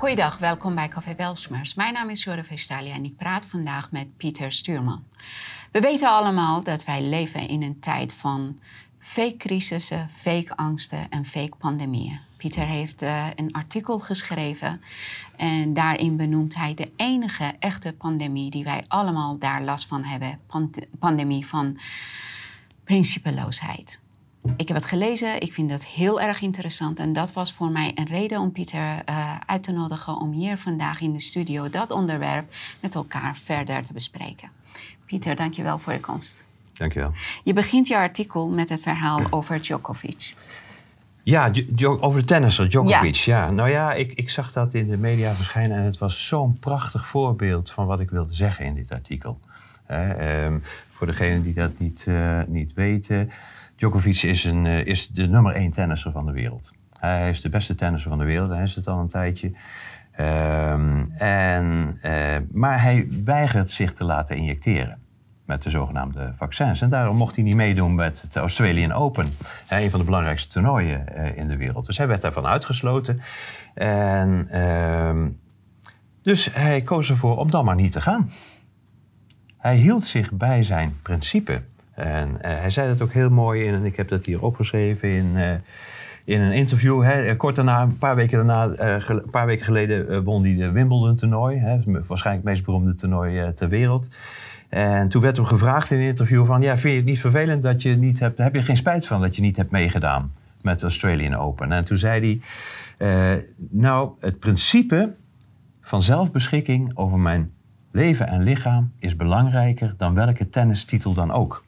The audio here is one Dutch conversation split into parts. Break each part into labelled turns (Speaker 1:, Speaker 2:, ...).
Speaker 1: Goeiedag, welkom bij Café Welsmers. Mijn naam is Jorde Vestalia en ik praat vandaag met Pieter Stuurman. We weten allemaal dat wij leven in een tijd van fake crisissen, fake angsten en fake pandemieën. Pieter heeft uh, een artikel geschreven en daarin benoemt hij de enige echte pandemie die wij allemaal daar last van hebben: pand pandemie van principeloosheid. Ik heb het gelezen, ik vind dat heel erg interessant en dat was voor mij een reden om Pieter uh, uit te nodigen om hier vandaag in de studio dat onderwerp met elkaar verder te bespreken. Pieter, dankjewel voor je komst.
Speaker 2: Dankjewel.
Speaker 1: Je begint je artikel met het verhaal over Djokovic.
Speaker 2: Ja, over de tennisser Djokovic. Ja. ja. Nou ja, ik, ik zag dat in de media verschijnen en het was zo'n prachtig voorbeeld van wat ik wilde zeggen in dit artikel. um, voor degenen die dat niet, uh, niet weten, Djokovic is, een, uh, is de nummer één tennisser van de wereld. Hij is de beste tennisser van de wereld, hij is het al een tijdje. Um, en, uh, maar hij weigert zich te laten injecteren met de zogenaamde vaccins. En daarom mocht hij niet meedoen met het Australian Open. een van de belangrijkste toernooien uh, in de wereld. Dus hij werd daarvan uitgesloten. En, uh, dus hij koos ervoor om dan maar niet te gaan. Hij hield zich bij zijn principe. En uh, hij zei dat ook heel mooi in, en ik heb dat hier opgeschreven in, uh, in een interview. Hè, kort daarna, een paar weken, daarna, een paar weken geleden, won hij de Wimbledon-toernooi. Waarschijnlijk het meest beroemde toernooi ter wereld. En toen werd hem gevraagd in een interview van... ja, vind je het niet vervelend dat je niet hebt... heb je geen spijt van dat je niet hebt meegedaan met de Australian Open? En toen zei hij... Nou, het principe van zelfbeschikking over mijn leven en lichaam... is belangrijker dan welke tennistitel dan ook.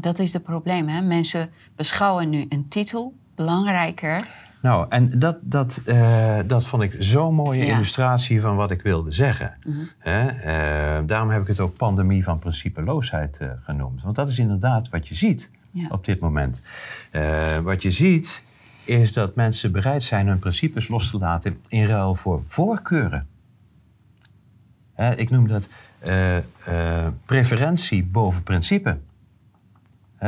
Speaker 1: Dat is het probleem, hè? Mensen beschouwen nu een titel belangrijker
Speaker 2: nou, en dat, dat, uh, dat vond ik zo'n mooie ja. illustratie van wat ik wilde zeggen. Mm -hmm. uh, daarom heb ik het ook pandemie van principeloosheid uh, genoemd. Want dat is inderdaad wat je ziet ja. op dit moment. wat je ziet is dat mensen bereid zijn hun principes los te laten in ruil voor voorkeuren. ik noem dat preferentie boven principe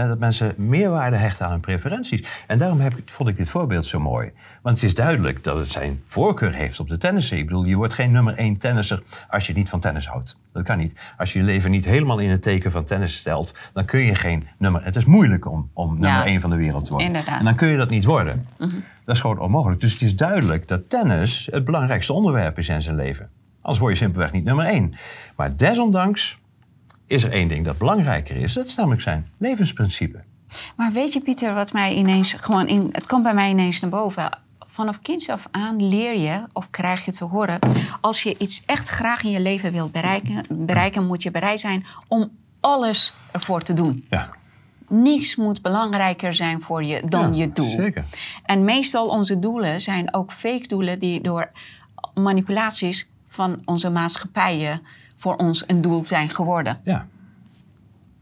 Speaker 2: dat mensen meerwaarde hechten aan hun preferenties. En daarom heb, vond ik dit voorbeeld zo mooi. Want het is duidelijk dat het zijn voorkeur heeft op de tennissen. Ik bedoel, je wordt geen nummer één tennisser als je niet van tennis houdt. Dat kan niet. Als je je leven niet helemaal in het teken van tennis stelt, dan kun je geen nummer... Het is moeilijk om, om nummer ja, één van de wereld te worden.
Speaker 1: Inderdaad.
Speaker 2: En dan kun je dat niet worden. Mm -hmm. Dat is gewoon onmogelijk. Dus het is duidelijk dat tennis het belangrijkste onderwerp is in zijn leven. Anders word je simpelweg niet nummer één. Maar desondanks is er één ding dat belangrijker is. Dat is namelijk zijn levensprincipe.
Speaker 1: Maar weet je, Pieter, wat mij ineens gewoon in. Het komt bij mij ineens naar boven. Vanaf kinds af aan leer je of krijg je te horen. Als je iets echt graag in je leven wilt bereiken, bereiken moet je bereid zijn om alles ervoor te doen.
Speaker 2: Ja.
Speaker 1: Niks moet belangrijker zijn voor je dan
Speaker 2: ja,
Speaker 1: je doel.
Speaker 2: Zeker.
Speaker 1: En meestal onze doelen zijn ook fake doelen die door manipulaties van onze maatschappijen voor ons een doel zijn geworden.
Speaker 2: Ja,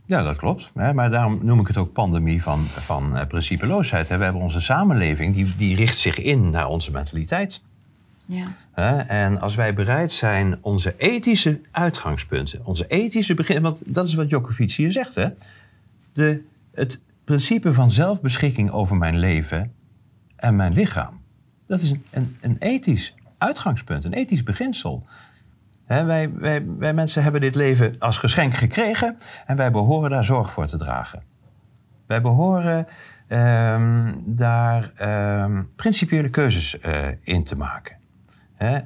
Speaker 2: ja dat klopt. Maar daarom noem ik het ook pandemie van, van uh, principeloosheid. We hebben onze samenleving, die, die richt zich in naar onze mentaliteit.
Speaker 1: Ja.
Speaker 2: En als wij bereid zijn onze ethische uitgangspunten, onze ethische begin, want dat is wat Djokovic hier zegt, hè? De, het principe van zelfbeschikking over mijn leven en mijn lichaam. Dat is een, een, een ethisch uitgangspunt, een ethisch beginsel wij, wij, wij mensen hebben dit leven als geschenk gekregen en wij behoren daar zorg voor te dragen. Wij behoren um, daar um, principiële keuzes uh, in te maken.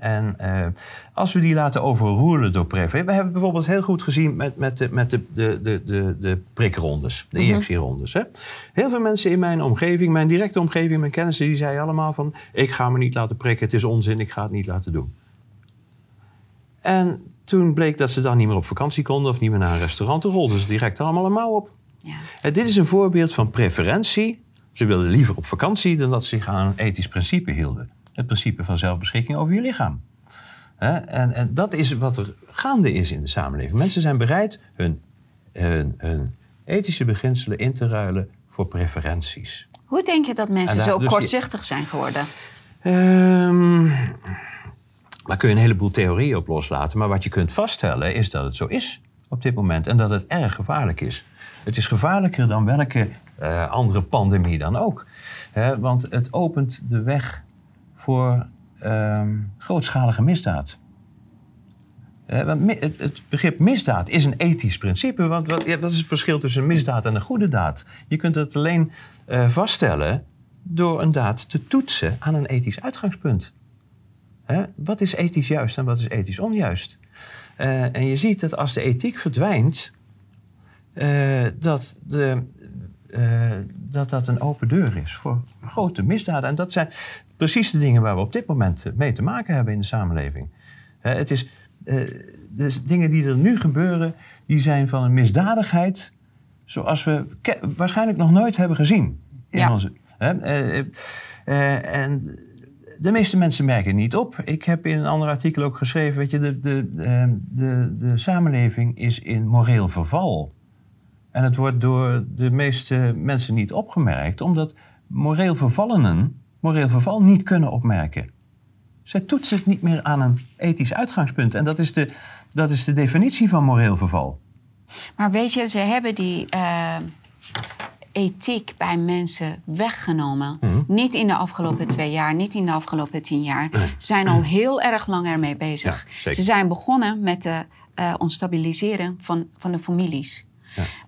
Speaker 2: en uh, als we die laten overroelen door preventie. We hebben bijvoorbeeld heel goed gezien met, met, de, met de, de, de, de, de prikrondes, de injectierondes. He. Heel veel mensen in mijn omgeving, mijn directe omgeving, mijn kennissen, die zeiden allemaal van... ik ga me niet laten prikken, het is onzin, ik ga het niet laten doen. En toen bleek dat ze dan niet meer op vakantie konden of niet meer naar een restaurant. Toen rolden ze direct allemaal een mouw op.
Speaker 1: Ja.
Speaker 2: En dit is een voorbeeld van preferentie. Ze wilden liever op vakantie dan dat ze zich aan een ethisch principe hielden. Het principe van zelfbeschikking over je lichaam. En, en, dat is wat er gaande is in de samenleving. Mensen zijn bereid hun, hun, hun ethische beginselen in te ruilen voor preferenties.
Speaker 1: Hoe denk je dat mensen daar, zo dus kortzichtig zijn geworden?
Speaker 2: Um, daar kun je een heleboel theorieën op loslaten. Maar wat je kunt vaststellen is dat het zo is op dit moment. En dat het erg gevaarlijk is. Het is gevaarlijker dan welke uh, andere pandemie dan ook. want het opent de weg voor ehm, grootschalige misdaad. Het, het, begrip misdaad is een ethisch principe. Want wat, wat, is het verschil tussen misdaad en een goede daad? Je kunt het alleen uh, vaststellen door een daad te toetsen aan een ethisch uitgangspunt. Hè? Wat is ethisch juist en wat is ethisch onjuist? Uh, en je ziet dat als de ethiek verdwijnt, dat de uh, dat dat een open deur is voor grote misdaden. En dat zijn precies de dingen waar we op dit moment mee te maken hebben in de samenleving. Het is, de dingen die er nu gebeuren, die zijn van een misdadigheid zoals we waarschijnlijk nog nooit hebben gezien. In ja. onze, en de meeste mensen merken het niet op. Ik heb in een ander artikel ook geschreven, weet je, de, de, de, de samenleving is in moreel verval. En het wordt door de meeste mensen niet opgemerkt, omdat moreel vervallenen moreel verval niet kunnen opmerken. Zij toetsen het niet meer aan een ethisch uitgangspunt. En dat is de, dat is de definitie van moreel verval.
Speaker 1: Maar weet je, ze hebben die uh, ethiek bij mensen weggenomen. Mhm. Niet in de afgelopen twee jaar, niet in de afgelopen tien jaar. Ze zijn al heel erg lang ermee bezig. ze zijn begonnen met het uh, onstabiliseren van, van de families.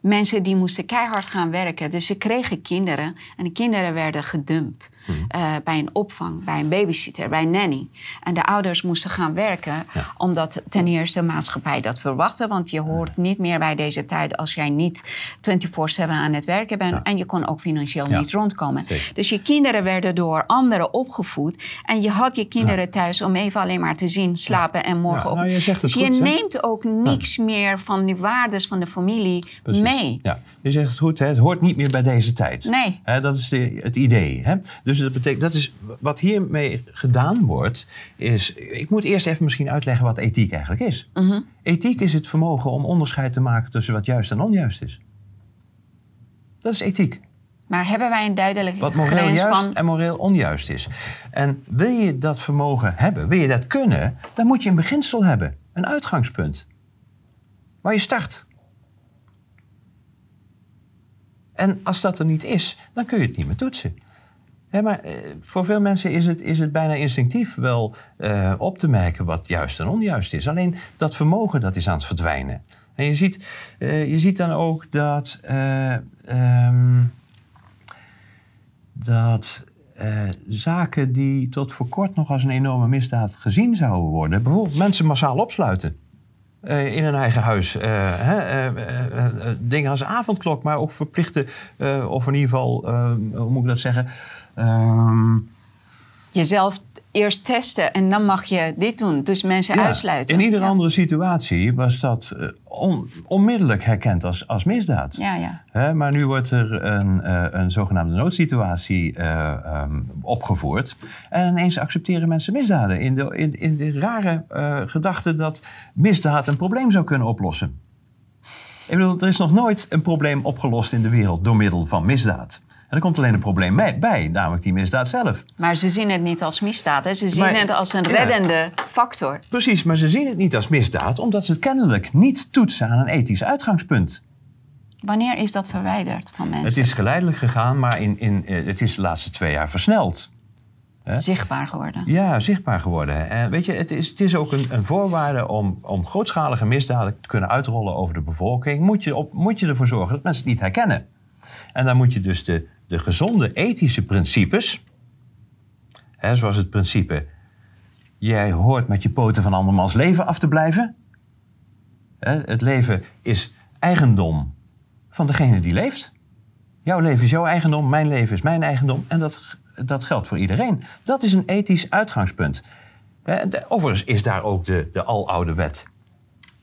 Speaker 1: Mensen die moesten keihard gaan werken. Dus ze kregen kinderen en de kinderen werden gedumpt. Mhm. Eh, bij een opvang, bij een babysitter, bij een nanny. En de ouders moesten gaan werken, omdat ten eerste de maatschappij dat verwachtte. Want je hoort niet meer bij deze tijd als jij niet 24-7 aan het werken bent. En je kon ook financieel niet rondkomen. Dus je kinderen werden door anderen opgevoed. En je had je kinderen thuis om even alleen maar te zien, slapen en morgen op.
Speaker 2: Nou, je zegt het
Speaker 1: dus je neemt ook niks meer van die waardes van de familie mee.
Speaker 2: Ja, je zegt het goed, hè? het hoort niet meer bij deze tijd.
Speaker 1: Nee.
Speaker 2: dat is de, het idee. Hè? Dus dat betekent, dat is, wat hiermee gedaan wordt, is. Ik moet eerst even misschien uitleggen wat ethiek eigenlijk is. Mhm. Ethiek is het vermogen om onderscheid te maken tussen wat juist en onjuist is. Dat is ethiek.
Speaker 1: Maar hebben wij een duidelijke
Speaker 2: Wat moreel juist van... en moreel onjuist is. En wil je dat vermogen hebben, wil je dat kunnen, dan moet je een beginsel hebben. Een uitgangspunt. Waar je start. En als dat er niet is, dan kun je het niet meer toetsen. maar eh, voor veel mensen is het, is het bijna instinctief wel uh, op te merken wat juist en onjuist is. Alleen dat vermogen dat is aan het verdwijnen. En je ziet, uh, je ziet dan ook dat, um, dat zaken die tot voor kort nog als een enorme misdaad gezien zouden worden, bijvoorbeeld mensen massaal opsluiten. Uh, in een eigen huis. Uh, hè, uh, dingen als avondklok, maar ook verplichte, of in ieder geval, hoe moet ik dat zeggen? Ehm,
Speaker 1: Jezelf eerst testen en dan mag je dit doen. Dus mensen uitsluiten.
Speaker 2: In iedere andere situatie was dat on, onmiddellijk herkend als, als misdaad.
Speaker 1: Ja, ja.
Speaker 2: maar nu wordt er een, uh, een zogenaamde noodsituatie uh, um, opgevoerd. En ineens accepteren mensen misdaden. In de, in, in de rare uh, gedachte dat misdaad een probleem zou kunnen oplossen. Ik bedoel, er is nog nooit een probleem opgelost in de wereld door middel van misdaad. En er komt alleen een probleem bij, namelijk die misdaad zelf.
Speaker 1: Maar ze zien het niet als misdaad, hè? ze zien het als een reddende factor.
Speaker 2: Precies, maar ze zien het niet als misdaad, omdat ze het kennelijk niet toetsen aan een ethisch uitgangspunt.
Speaker 1: Wanneer is dat verwijderd van mensen?
Speaker 2: Het is geleidelijk gegaan, maar in, in, eh, het is de laatste twee jaar versneld.
Speaker 1: Zichtbaar geworden.
Speaker 2: Ja, zichtbaar geworden. En weet je, het is, het is ook een, een voorwaarde om, om grootschalige misdaden te kunnen uitrollen over de bevolking. Moet je, op, moet je ervoor zorgen dat mensen het niet herkennen. En dan moet je dus de, de gezonde ethische principes, hè, zoals het principe, jij hoort met je poten van andermans leven af te blijven. Hè, het leven is eigendom van degene die leeft. Jouw leven is jouw eigendom, mijn leven is mijn eigendom en dat, dat geldt voor iedereen. Dat is een ethisch uitgangspunt. Overigens is daar ook de, de aloude wet.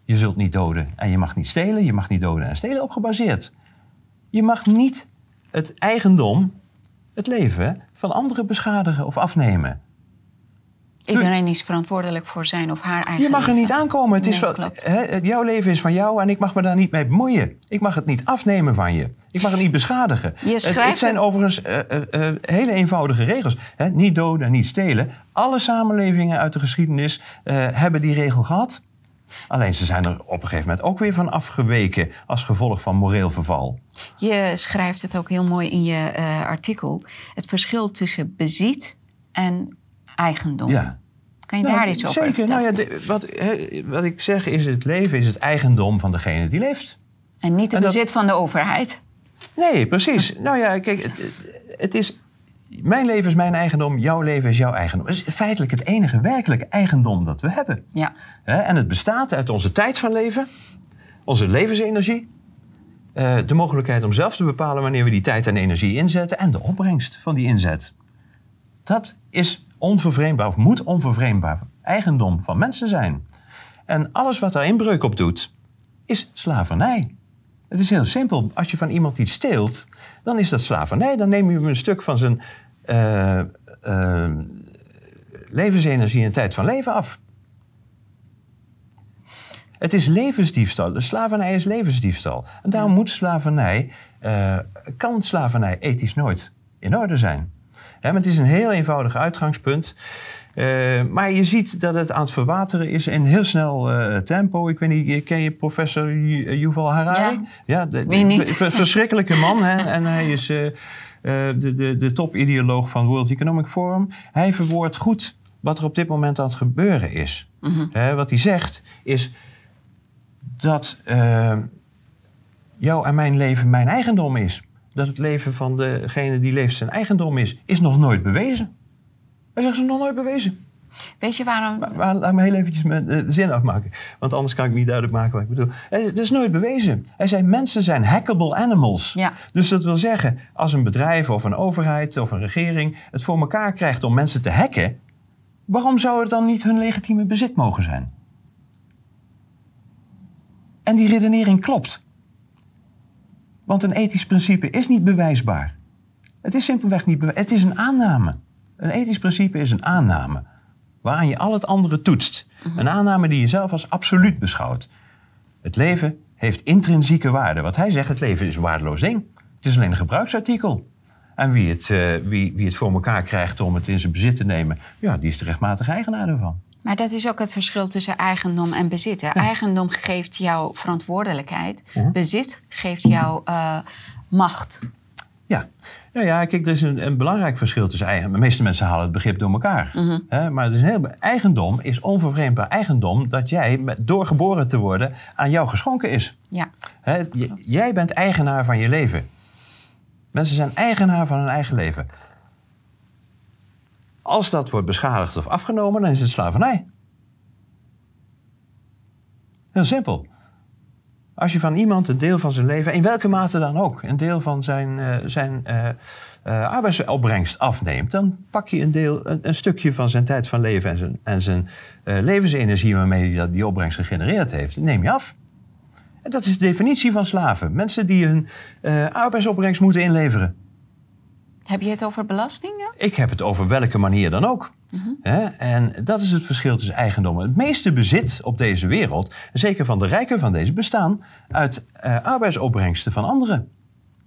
Speaker 2: Je zult niet doden en je mag niet stelen, je mag niet doden en stelen op gebaseerd. Je mag niet het eigendom, het leven, van anderen beschadigen of afnemen.
Speaker 1: Iedereen is verantwoordelijk voor zijn of haar eigen
Speaker 2: Je mag er niet aankomen. Het is van, jouw leven is van jou en ik mag me daar niet mee bemoeien. Ik mag het niet afnemen van je. Ik mag het niet beschadigen. het, zijn overigens uh, uh, hele eenvoudige regels. niet doden, niet stelen. Alle samenlevingen uit de geschiedenis hebben die regel gehad. Alleen ze zijn er op een gegeven moment ook weer van afgeweken als gevolg van moreel verval.
Speaker 1: Je schrijft het ook heel mooi in je uh, artikel. Het verschil tussen bezit en eigendom.
Speaker 2: Ja,
Speaker 1: Kan je daar iets over
Speaker 2: Zeker. Nou ja, wat, wat ik zeg is, het leven is het eigendom van degene die leeft.
Speaker 1: En niet het bezit van de overheid.
Speaker 2: Nee, precies. Nou ja, kijk, het, het, is... Mijn leven is mijn eigendom, jouw leven is jouw eigendom. Het is feitelijk het enige werkelijke eigendom dat we hebben.
Speaker 1: Ja.
Speaker 2: En het bestaat uit onze tijd van leven, onze levensenergie, eh, de mogelijkheid om zelf te bepalen wanneer we die tijd en energie inzetten en de opbrengst van die inzet. Dat is onvervreemdbaar of moet onvervreemdbaar eigendom van mensen zijn. En alles wat daar inbreuk op doet, is slavernij. Het is heel simpel. Als je van iemand iets steelt, dan is dat slavernij. Dan neem je hem een stuk van zijn uh, uh, levensenergie en tijd van leven af. Het is levensdiefstal. De slavernij is levensdiefstal. En daarom moet slavernij, uh, kan slavernij ethisch nooit in orde zijn. maar het is een heel eenvoudig uitgangspunt. Uh, maar je ziet dat het aan het verwateren is in heel snel uh, tempo. Ik weet niet, ken je professor Yuval Harari?
Speaker 1: Ja, ja de, niet?
Speaker 2: Verschrikkelijke man. hè? En hij is uh, de, de, de topideoloog van World Economic Forum. Hij verwoordt goed wat er op dit moment aan het gebeuren is. Mm -hmm. wat hij zegt is dat jouw en mijn leven mijn eigendom is. Dat het leven van degene die leeft zijn eigendom is, is nog nooit bewezen. Hij zegt ze nog nooit bewezen.
Speaker 1: Weet je waarom?
Speaker 2: Maar, laat me heel eventjes mijn uh, zin afmaken. Want anders kan ik niet duidelijk maken wat ik bedoel. Het is nooit bewezen. Hij zei, mensen zijn hackable animals.
Speaker 1: Ja.
Speaker 2: Dus dat wil zeggen, als een bedrijf of een overheid of een regering het voor elkaar krijgt om mensen te hacken, waarom zou het dan niet hun legitieme bezit mogen zijn? En die redenering klopt. Want een ethisch principe is niet bewijsbaar. Het is simpelweg niet bewijsbaar. Het is een aanname. Een ethisch principe is een aanname waaraan je al het andere toetst. Mhm. Een aanname die je zelf als absoluut beschouwt. Het leven heeft intrinsieke waarde. Wat hij zegt, het leven is een waardeloos ding. Het is alleen een gebruiksartikel. En wie het, uh, wie, wie het voor elkaar krijgt om het in zijn bezit te nemen, ja, die is de rechtmatige eigenaar ervan.
Speaker 1: Maar dat is ook het verschil tussen eigendom en bezit. Eigendom geeft jou verantwoordelijkheid. Mhm. Bezit geeft jou uh, macht.
Speaker 2: Ja, nou ja, kijk, er is een, een belangrijk verschil tussen eigen. De meeste mensen halen het begrip door elkaar. Mm maar er is een heel, eigendom is onvervreemdbaar eigendom dat jij, door geboren te worden, aan jou geschonken is.
Speaker 1: Ja.
Speaker 2: jij bent eigenaar van je leven. Mensen zijn eigenaar van hun eigen leven. Als dat wordt beschadigd of afgenomen, dan is het slavernij. Heel simpel. Als je van iemand een deel van zijn leven, in welke mate dan ook, een deel van zijn, uh, zijn uh, arbeidsopbrengst afneemt, dan pak je een, deel, een, een, stukje van zijn tijd van leven en zijn, en zijn levensenergie waarmee hij die opbrengst gegenereerd heeft, neem je af. En dat is de definitie van slaven. Mensen die hun arbeidsopbrengst moeten inleveren.
Speaker 1: Heb je het over belastingen?
Speaker 2: Ik heb het over welke manier dan ook. En dat is het verschil tussen eigendommen. Het meeste bezit op deze wereld, zeker van de rijken van deze, bestaan uit uh, arbeidsopbrengsten van anderen.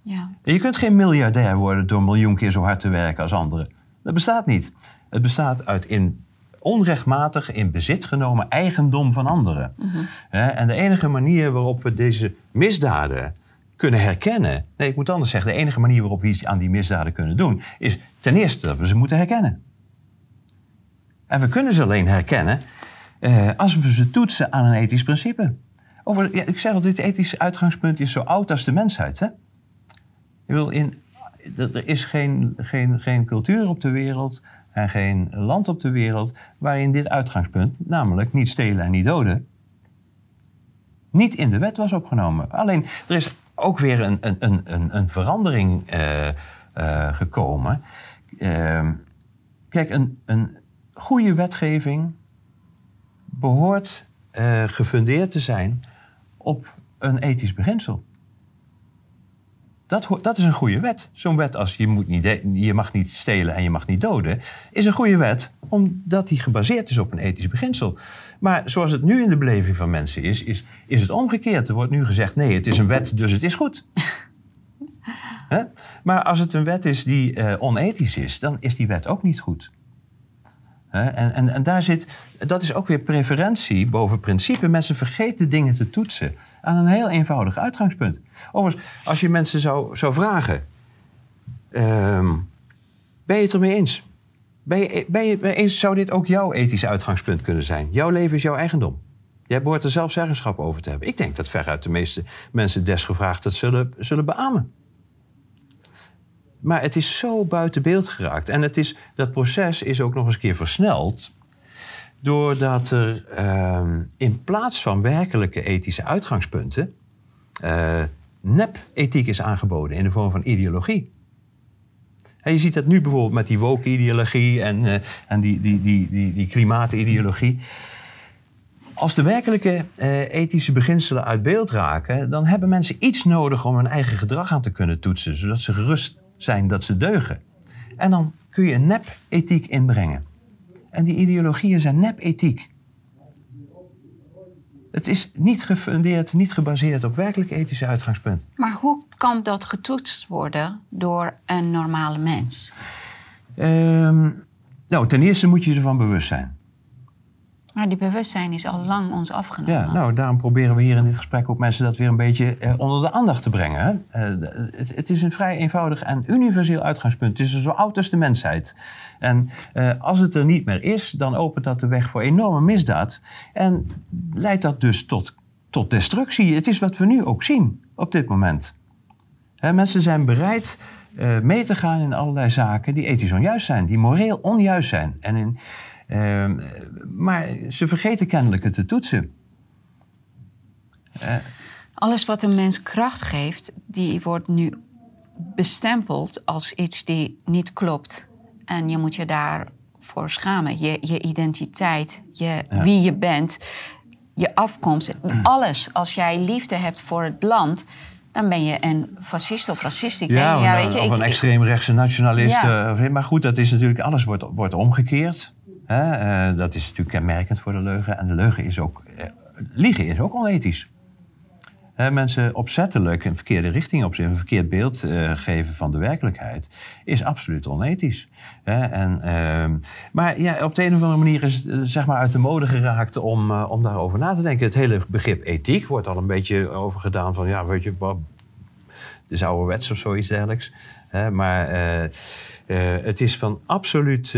Speaker 1: Ja.
Speaker 2: Je kunt geen miljardair worden door een miljoen keer zo hard te werken als anderen. Dat bestaat niet. Het bestaat uit in onrechtmatig in bezit genomen eigendom van anderen. Mhm. En de enige manier waarop we deze misdaden kunnen herkennen. Nee, ik moet anders zeggen, de enige manier waarop we iets aan die misdaden kunnen doen, is ten eerste dat we ze moeten herkennen. En we kunnen ze alleen herkennen eh, als we ze toetsen aan een ethisch principe. Over, ja, ik zeg al, dit ethische uitgangspunt is zo oud als de mensheid. Hè? Ik wil in, er is geen, geen, geen cultuur op de wereld en geen land op de wereld waarin dit uitgangspunt, namelijk niet stelen en niet doden, niet in de wet was opgenomen. Alleen er is ook weer een, een, een, een verandering uh, uh, gekomen. Uh, kijk, een, een, goede wetgeving behoort uh, gefundeerd te zijn op een ethisch beginsel. Dat, dat is een goede wet. Zo'n wet als je, moet niet je mag niet stelen en je mag niet doden, is een goede wet omdat die gebaseerd is op een ethisch beginsel. Maar zoals het nu in de beleving van mensen is, is, is het omgekeerd. Er wordt nu gezegd: nee, het is een wet, dus het is goed. Maar als het een wet is die uh, onethisch is, dan is die wet ook niet goed. En, en, en daar zit, dat is ook weer preferentie boven principe. Mensen vergeten dingen te toetsen aan een heel eenvoudig uitgangspunt. Overigens, als je mensen zou, zou vragen: um, ben je het ermee eens? Ben je, ben je eens, zou dit ook jouw ethisch uitgangspunt kunnen zijn? Jouw leven is jouw eigendom. Jij behoort er zelf zeggenschap over te hebben. Ik denk dat veruit de meeste mensen desgevraagd dat zullen, zullen beamen. Maar het is zo buiten beeld geraakt. En het is, dat proces is ook nog eens een keer versneld. Doordat er uh, in plaats van werkelijke ethische uitgangspunten. Uh, nep-ethiek is aangeboden in de vorm van ideologie. En je ziet dat nu bijvoorbeeld met die woke-ideologie en, uh, en die, die, die, die, die klimaatideologie. Als de werkelijke uh, ethische beginselen uit beeld raken, dan hebben mensen iets nodig om hun eigen gedrag aan te kunnen toetsen, zodat ze gerust zijn dat ze deugen. En dan kun je nep-ethiek inbrengen. En die ideologieën zijn nep-ethiek. Het is niet gefundeerd, niet gebaseerd op werkelijk ethische uitgangspunten.
Speaker 1: Maar hoe kan dat getoetst worden door een normale mens?
Speaker 2: Um, nou, ten eerste moet je ervan bewust zijn.
Speaker 1: Maar die bewustzijn is al lang ons afgenomen.
Speaker 2: Ja, nou, daarom proberen we hier in dit gesprek ook mensen dat weer een beetje eh, onder de aandacht te brengen. Eh, het, het, is een vrij eenvoudig en universeel uitgangspunt. Het is zo oud als de mensheid. En eh, als het er niet meer is, dan opent dat de weg voor enorme misdaad. En leidt dat dus tot, tot destructie. Het is wat we nu ook zien op dit moment. Hè, mensen zijn bereid uh, mee te gaan in allerlei zaken die ethisch onjuist zijn, die moreel onjuist zijn. En in Ehm, maar ze vergeten kennelijk het te toetsen.
Speaker 1: Uh, Alles wat een mens kracht geeft, die wordt nu bestempeld als iets die niet klopt. En je moet je daarvoor schamen. Je, je identiteit, je, wie je bent, je afkomst, alles. Als jij liefde hebt voor het land, dan ben je een fascist of racist.
Speaker 2: Ik ja, ja weet je, of een extreemrechtse nationalist. Ja. Uh, maar goed, dat is natuurlijk, alles wordt, wordt omgekeerd. Hè? Uh, dat is natuurlijk kenmerkend voor de leugen. En de leugen is ook, uh, liegen is ook onethisch. Uh, mensen opzettelijk een verkeerde richting op een verkeerd beeld geven van de werkelijkheid, is absoluut onethisch. En, ehm, maar ja, op de een of andere manier is het zeg maar uit de mode geraakt om, om daarover na te denken. Het hele begrip ethiek wordt al een beetje overgedaan van, ja, weet je, de ouderwets of zoiets dergelijks. maar het is van absoluut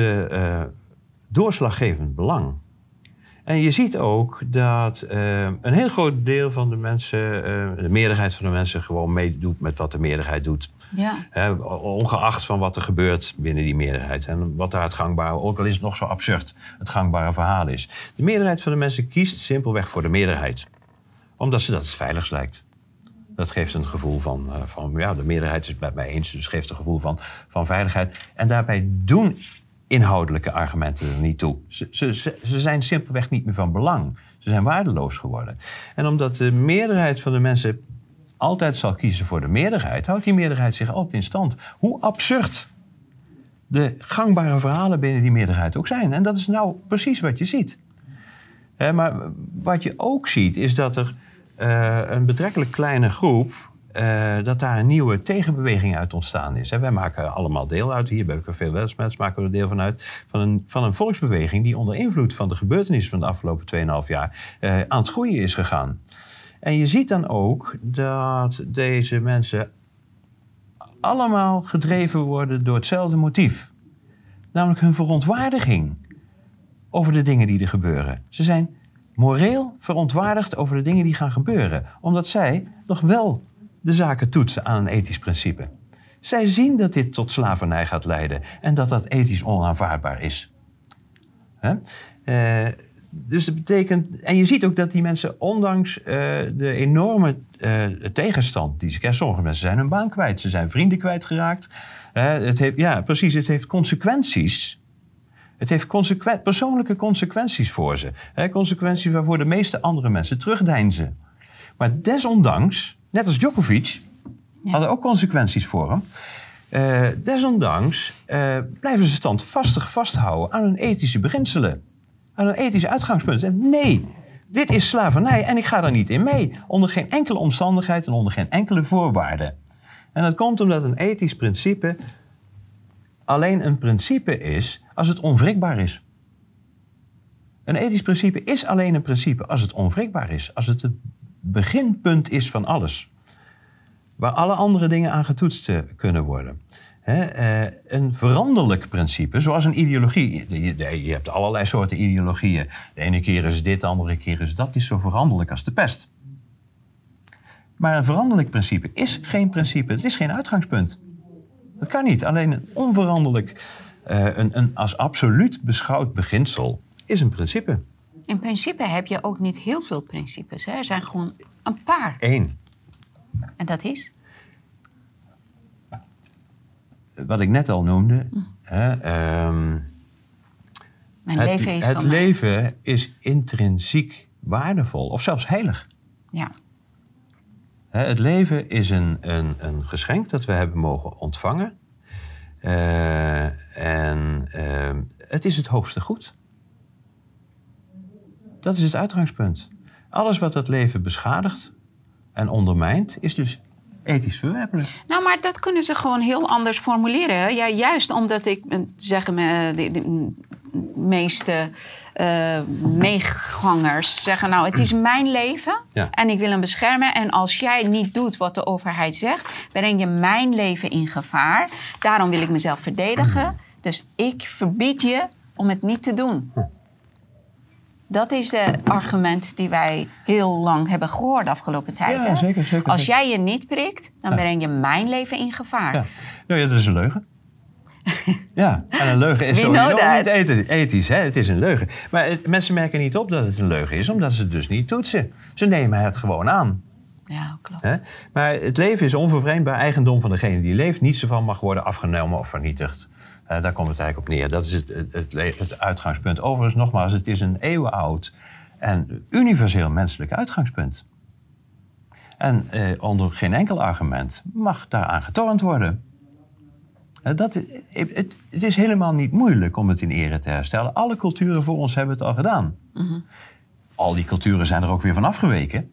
Speaker 2: doorslaggevend belang. En je ziet ook dat uh, een heel groot deel van de mensen, uh, de meerderheid van de mensen, gewoon meedoet met wat de meerderheid doet. Ja. ongeacht van wat er gebeurt binnen die meerderheid. En wat daar het gangbare, ook al is het nog zo absurd, het gangbare verhaal is. De meerderheid van de mensen kiest simpelweg voor de meerderheid. Omdat ze dat het veiligst lijkt. Dat geeft een gevoel van, uh, van ja, de meerderheid is het met mij eens, dus geeft een gevoel van, van veiligheid. En daarbij doen inhoudelijke argumenten er niet toe. Ze, ze, ze zijn simpelweg niet meer van belang. Ze zijn waardeloos geworden. En omdat de meerderheid van de mensen altijd zal kiezen voor de meerderheid, houdt die meerderheid zich altijd in stand. Hoe absurd de gangbare verhalen binnen die meerderheid ook zijn. En dat is nou precies wat je ziet. maar wat je ook ziet, is dat er uh, een betrekkelijk kleine groep uh, dat daar een nieuwe tegenbeweging uit ontstaan is. Wij maken allemaal deel uit, hier bij Café Welsmets maken we er deel van uit, van een, van een volksbeweging die onder invloed van de gebeurtenissen van de afgelopen 2,5 jaar uh, aan het groeien is gegaan. En je ziet dan ook dat deze mensen allemaal gedreven worden door hetzelfde motief. Namelijk hun verontwaardiging over de dingen die er gebeuren. Ze zijn moreel verontwaardigd over de dingen die gaan gebeuren, omdat zij nog wel de zaken toetsen aan een ethisch principe. Zij zien dat dit tot slavernij gaat leiden en dat dat ethisch onaanvaardbaar is. Uh, dus dat betekent, en je ziet ook dat die mensen, ondanks uh, de enorme uh, tegenstand die ze krijgen, sommige mensen zijn hun baan kwijt, ze zijn vrienden kwijtgeraakt. het heeft, ja, precies, het heeft consequenties. Het heeft consequen persoonlijke consequenties voor ze. Hè, consequenties waarvoor de meeste andere mensen terugdeinzen. Maar desondanks net als Djokovic, hadden ook consequenties voor hem. Uh, desondanks uh, blijven ze standvastig vasthouden aan hun ethische beginselen. Aan hun ethische uitgangspunt. En nee, dit is slavernij en ik ga daar niet in mee. Onder geen enkele omstandigheid en onder geen enkele voorwaarde. En dat komt omdat een ethisch principe alleen een principe is als het onwrikbaar is. Een ethisch principe is alleen een principe als het onwrikbaar is. Als het het beginpunt is van alles. Waar alle andere dingen aan getoetst eh, kunnen worden. eh, een veranderlijk principe, zoals een ideologie. Je, hebt allerlei soorten ideologieën. De ene keer is dit, de andere keer is dat. Is zo veranderlijk als de pest. Maar een veranderlijk principe is geen principe. Het is geen uitgangspunt. Dat kan niet. Alleen een onveranderlijk, uh, een, een als absoluut beschouwd beginsel is een principe.
Speaker 1: In principe heb je ook niet heel veel principes. Hè? Er zijn gewoon een paar.
Speaker 2: Eén.
Speaker 1: En dat is?
Speaker 2: Wat ik net al noemde. Hm. Hè, um,
Speaker 1: Mijn het, leven is
Speaker 2: Het leven is intrinsiek waardevol. Of zelfs heilig.
Speaker 1: Ja.
Speaker 2: Het leven is een, een, een geschenk dat we hebben mogen ontvangen. Uh, en uh, het is het hoogste goed. Dat is het uitgangspunt. Alles wat het leven beschadigt en ondermijnt, is dus ethisch verwerpelijk.
Speaker 1: Nou, maar dat kunnen ze gewoon heel anders formuleren. Ja, juist omdat ik, eh, zeggen de, de meeste uh, meegangers zeggen: Nou, het is mijn leven en ik wil hem beschermen. En als jij niet doet wat de overheid zegt, breng je mijn leven in gevaar. Daarom wil ik mezelf verdedigen. Dus ik verbied je om het niet te doen. Dat is de argument die wij heel lang hebben gehoord de afgelopen tijd.
Speaker 2: Ja, zeker, zeker.
Speaker 1: Als jij je niet prikt, dan breng je mijn leven in gevaar. Ja.
Speaker 2: Nou ja, dat is een leugen. Ja, en een leugen is sowieso niet ethisch. ethisch hè? Het is een leugen. Maar mensen merken niet op dat het een leugen is, omdat ze het dus niet toetsen. Ze nemen het gewoon aan.
Speaker 1: Ja, klopt.
Speaker 2: Hè? Maar het leven is onvervreemdbaar eigendom van degene die leeft. Niets ervan mag worden afgenomen of vernietigd. Uh, daar komt het eigenlijk op neer. Dat is het, het, het, uitgangspunt. Overigens, nogmaals, het is een eeuwenoud en universeel menselijk uitgangspunt. En eh, onder geen enkel argument mag daaraan getornd worden. Dat, het, het, is helemaal niet moeilijk om het in ere te herstellen. Alle culturen voor ons hebben het al gedaan. Mhm. Al die culturen zijn er ook weer van afgeweken.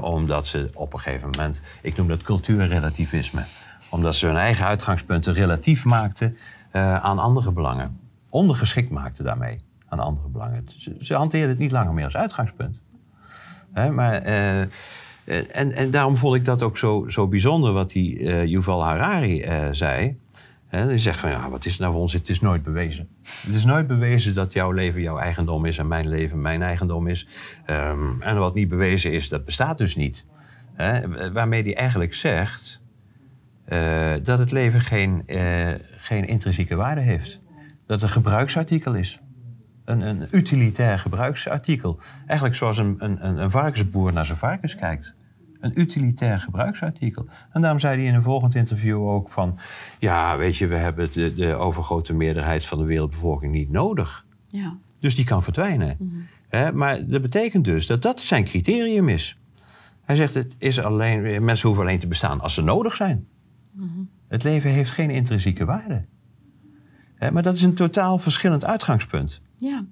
Speaker 2: omdat ze op een gegeven moment, ik noem dat cultuurrelativisme, omdat ze hun eigen uitgangspunten relatief maakten uh, aan andere belangen. Ondergeschikt maakten daarmee aan andere belangen. Ze, hanteerden het niet langer meer als uitgangspunt. maar. Uh, eh, en, en daarom vond ik dat ook zo, zo bijzonder wat die uh, Yuval Harari zei. Hij zegt van ja, wat is nou voor ons? Het is nooit bewezen. Het is nooit bewezen dat jouw leven jouw eigendom is en mijn leven mijn eigendom is. Um, en wat niet bewezen is, dat bestaat dus niet. waarmee hij eigenlijk zegt uh, dat het leven geen, geen intrinsieke waarde heeft. Dat het een gebruiksartikel is. Een, een utilitair gebruiksartikel. Eigenlijk zoals een, een, een varkensboer naar zijn varkens kijkt een utilitair gebruiksartikel. En daarom zei hij in een volgend interview ook van... ja, weet je, we hebben de, de overgrote meerderheid van de wereldbevolking niet nodig.
Speaker 1: Ja.
Speaker 2: Dus die kan verdwijnen. Mhm. maar dat betekent dus dat dat zijn criterium is. Hij zegt, het is alleen, mensen hoeven alleen te bestaan als ze nodig zijn. Het leven heeft geen intrinsieke waarde. maar dat is een totaal verschillend uitgangspunt.
Speaker 1: Ja.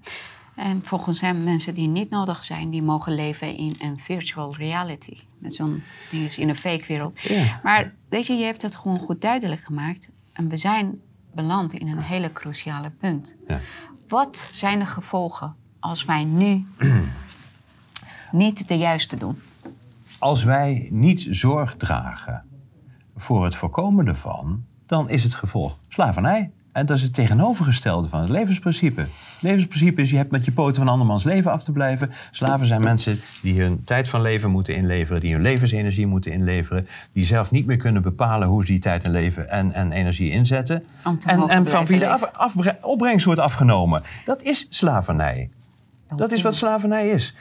Speaker 1: En volgens hem, mensen die niet nodig zijn, die mogen leven in een virtual reality. Met zo'n ding in een fake wereld. Maar weet je, je hebt het gewoon goed duidelijk gemaakt. En we zijn beland in een hele cruciale punt. Ja. Wat zijn de gevolgen als wij nu niet de juiste doen?
Speaker 2: Als wij niet zorg dragen voor het voorkomen ervan, dan is het gevolg slavernij. En dat is het tegenovergestelde van het levensprincipe. Het levensprincipe is, je hebt met je poten van andermans leven af te blijven. Slaven zijn mensen die hun tijd van leven moeten inleveren, die hun levensenergie moeten inleveren, die zelf niet meer kunnen bepalen hoe ze die tijd en leven en, en energie inzetten. En, en van wie de af, opbrengst wordt afgenomen. Dat is slavernij. Dat is wat slavernij is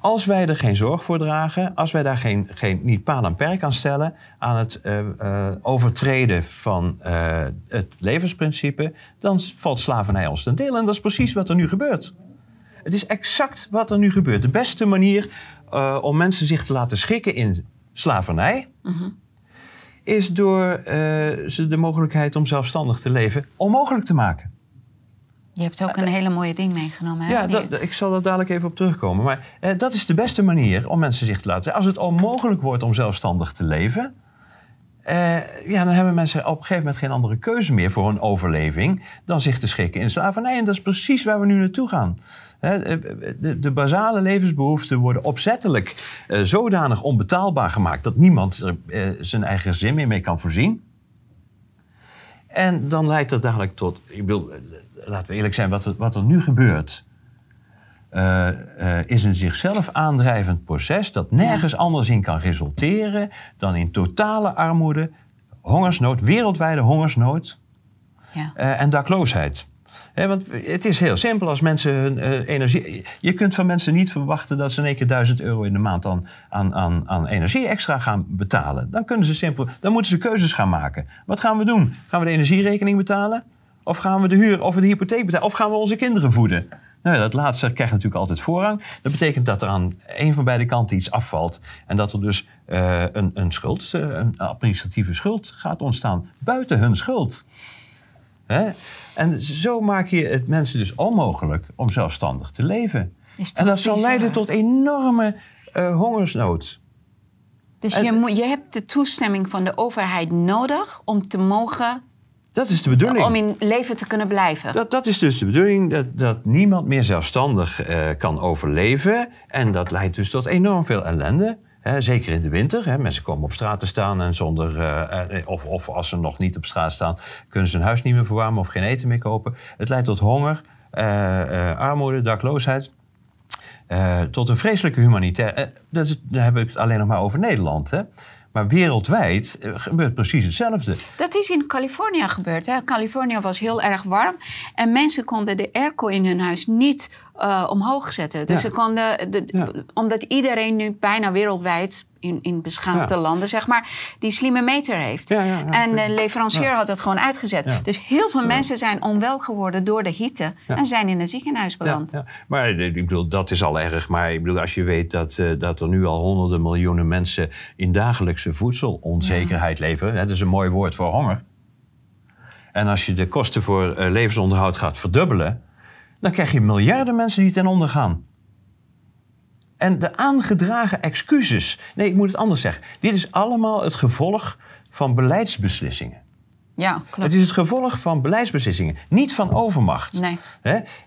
Speaker 2: als wij er geen zorg voor dragen, als wij daar geen, geen, niet paal en perk aan stellen aan het uh, uh, overtreden van uh, het levensprincipe, dan valt slavernij ons ten deel. En dat is precies wat er nu gebeurt. Het is exact wat er nu gebeurt. De beste manier om mensen zich te laten schikken in slavernij, mhm. is door ze de mogelijkheid om zelfstandig te leven onmogelijk te maken.
Speaker 1: Je hebt ook een hele mooie ding meegenomen. Hè?
Speaker 2: Ja, dat, ik zal daar dadelijk even op terugkomen. Maar eh, dat is de beste manier om mensen zich te laten. Als het onmogelijk wordt om zelfstandig te leven. Eh, ja, dan hebben mensen op een gegeven moment geen andere keuze meer voor hun overleving. dan zich te schikken in slavernij. En dat is precies waar we nu naartoe gaan. de, de, basale levensbehoeften worden opzettelijk zodanig onbetaalbaar gemaakt. dat niemand er zijn eigen zin meer mee kan voorzien. En dan leidt dat dadelijk tot, ik bedoel, laten we eerlijk zijn, wat er, wat er nu gebeurt, uh, uh, is een zichzelf aandrijvend proces dat nergens anders in kan resulteren dan in totale armoede, hongersnood, wereldwijde hongersnood ja. uh, en dakloosheid. want het is heel simpel als mensen hun energie. Je kunt van mensen niet verwachten dat ze in één keer 1000 euro in de maand aan, aan, aan, aan energie extra gaan betalen. Dan, kunnen ze simpel, dan moeten ze keuzes gaan maken. Wat gaan we doen? Gaan we de energierekening betalen? Of gaan we de huur of de hypotheek betalen? Of gaan we onze kinderen voeden? Nou, dat laatste krijgt natuurlijk altijd voorrang. Dat betekent dat er aan een van beide kanten iets afvalt. En dat er dus uh, een, een schuld, uh, een administratieve schuld gaat ontstaan. Buiten hun schuld. Hè? En zo maak je het mensen dus onmogelijk om zelfstandig te leven. En dat zal leiden tot enorme uh, hongersnood.
Speaker 1: Dus je, je hebt de toestemming van de overheid nodig om te mogen
Speaker 2: dat is de bedoeling.
Speaker 1: Om in leven te kunnen blijven.
Speaker 2: Dat, dat is dus de bedoeling, dat, dat niemand meer zelfstandig uh, kan overleven. En dat leidt dus tot enorm veel ellende. Hè, zeker in de winter. Hè. Mensen komen op straat te staan en zonder. Uh, of, of als ze nog niet op straat staan, kunnen ze hun huis niet meer verwarmen of geen eten meer kopen. Het leidt tot honger, uh, armoede, dakloosheid. tot een vreselijke humanitaire. dat is, daar heb ik het alleen nog maar over Nederland. Hè. Maar wereldwijd eh, gebeurt precies hetzelfde.
Speaker 1: Dat is in Californië gebeurd. Hè? Californië was heel erg warm en mensen konden de airco in hun huis niet uh, omhoog zetten. Dus ze konden, de, omdat iedereen nu bijna wereldwijd in, in beschaafde landen, zeg maar, die slimme meter heeft. en de leverancier had dat gewoon uitgezet. Dus heel veel mensen zijn onwel geworden door de hitte en zijn in een ziekenhuis beland.
Speaker 2: Maar ik bedoel, dat is al erg. Maar ik bedoel, als je weet dat, uh, dat er nu al honderden miljoenen mensen in dagelijkse voedselonzekerheid leven, hè, dat is een mooi woord voor honger. En als je de kosten voor uh, levensonderhoud gaat verdubbelen, dan krijg je miljarden mensen die ten onder gaan. En de aangedragen excuses. Nee, ik moet het anders zeggen. Dit is allemaal het gevolg van beleidsbeslissingen.
Speaker 1: Ja, klopt.
Speaker 2: Het is het gevolg van beleidsbeslissingen, niet van overmacht.
Speaker 1: Nee.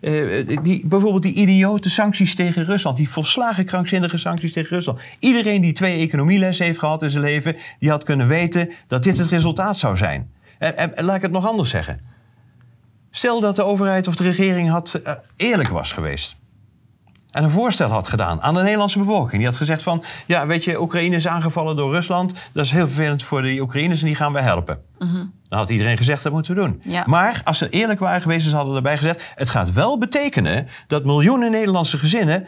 Speaker 2: Uh, die, bijvoorbeeld die idiote sancties tegen Rusland, die volslagen krankzinnige sancties tegen Rusland. Iedereen die twee economielessen heeft gehad in zijn leven, die had kunnen weten dat dit het resultaat zou zijn. En, en laat ik het nog anders zeggen. Stel dat de overheid of de regering had, uh, eerlijk was geweest. En een voorstel had gedaan aan de Nederlandse bevolking. Die had gezegd van, ja, weet je, Oekraïne is aangevallen door Rusland. Dat is heel vervelend voor de Oekraïners en die gaan wij helpen. Mm -hmm. Dan had iedereen gezegd, dat moeten we doen. Ja. Maar als ze eerlijk waren geweest, ze hadden erbij gezegd... het gaat wel betekenen dat miljoenen Nederlandse gezinnen...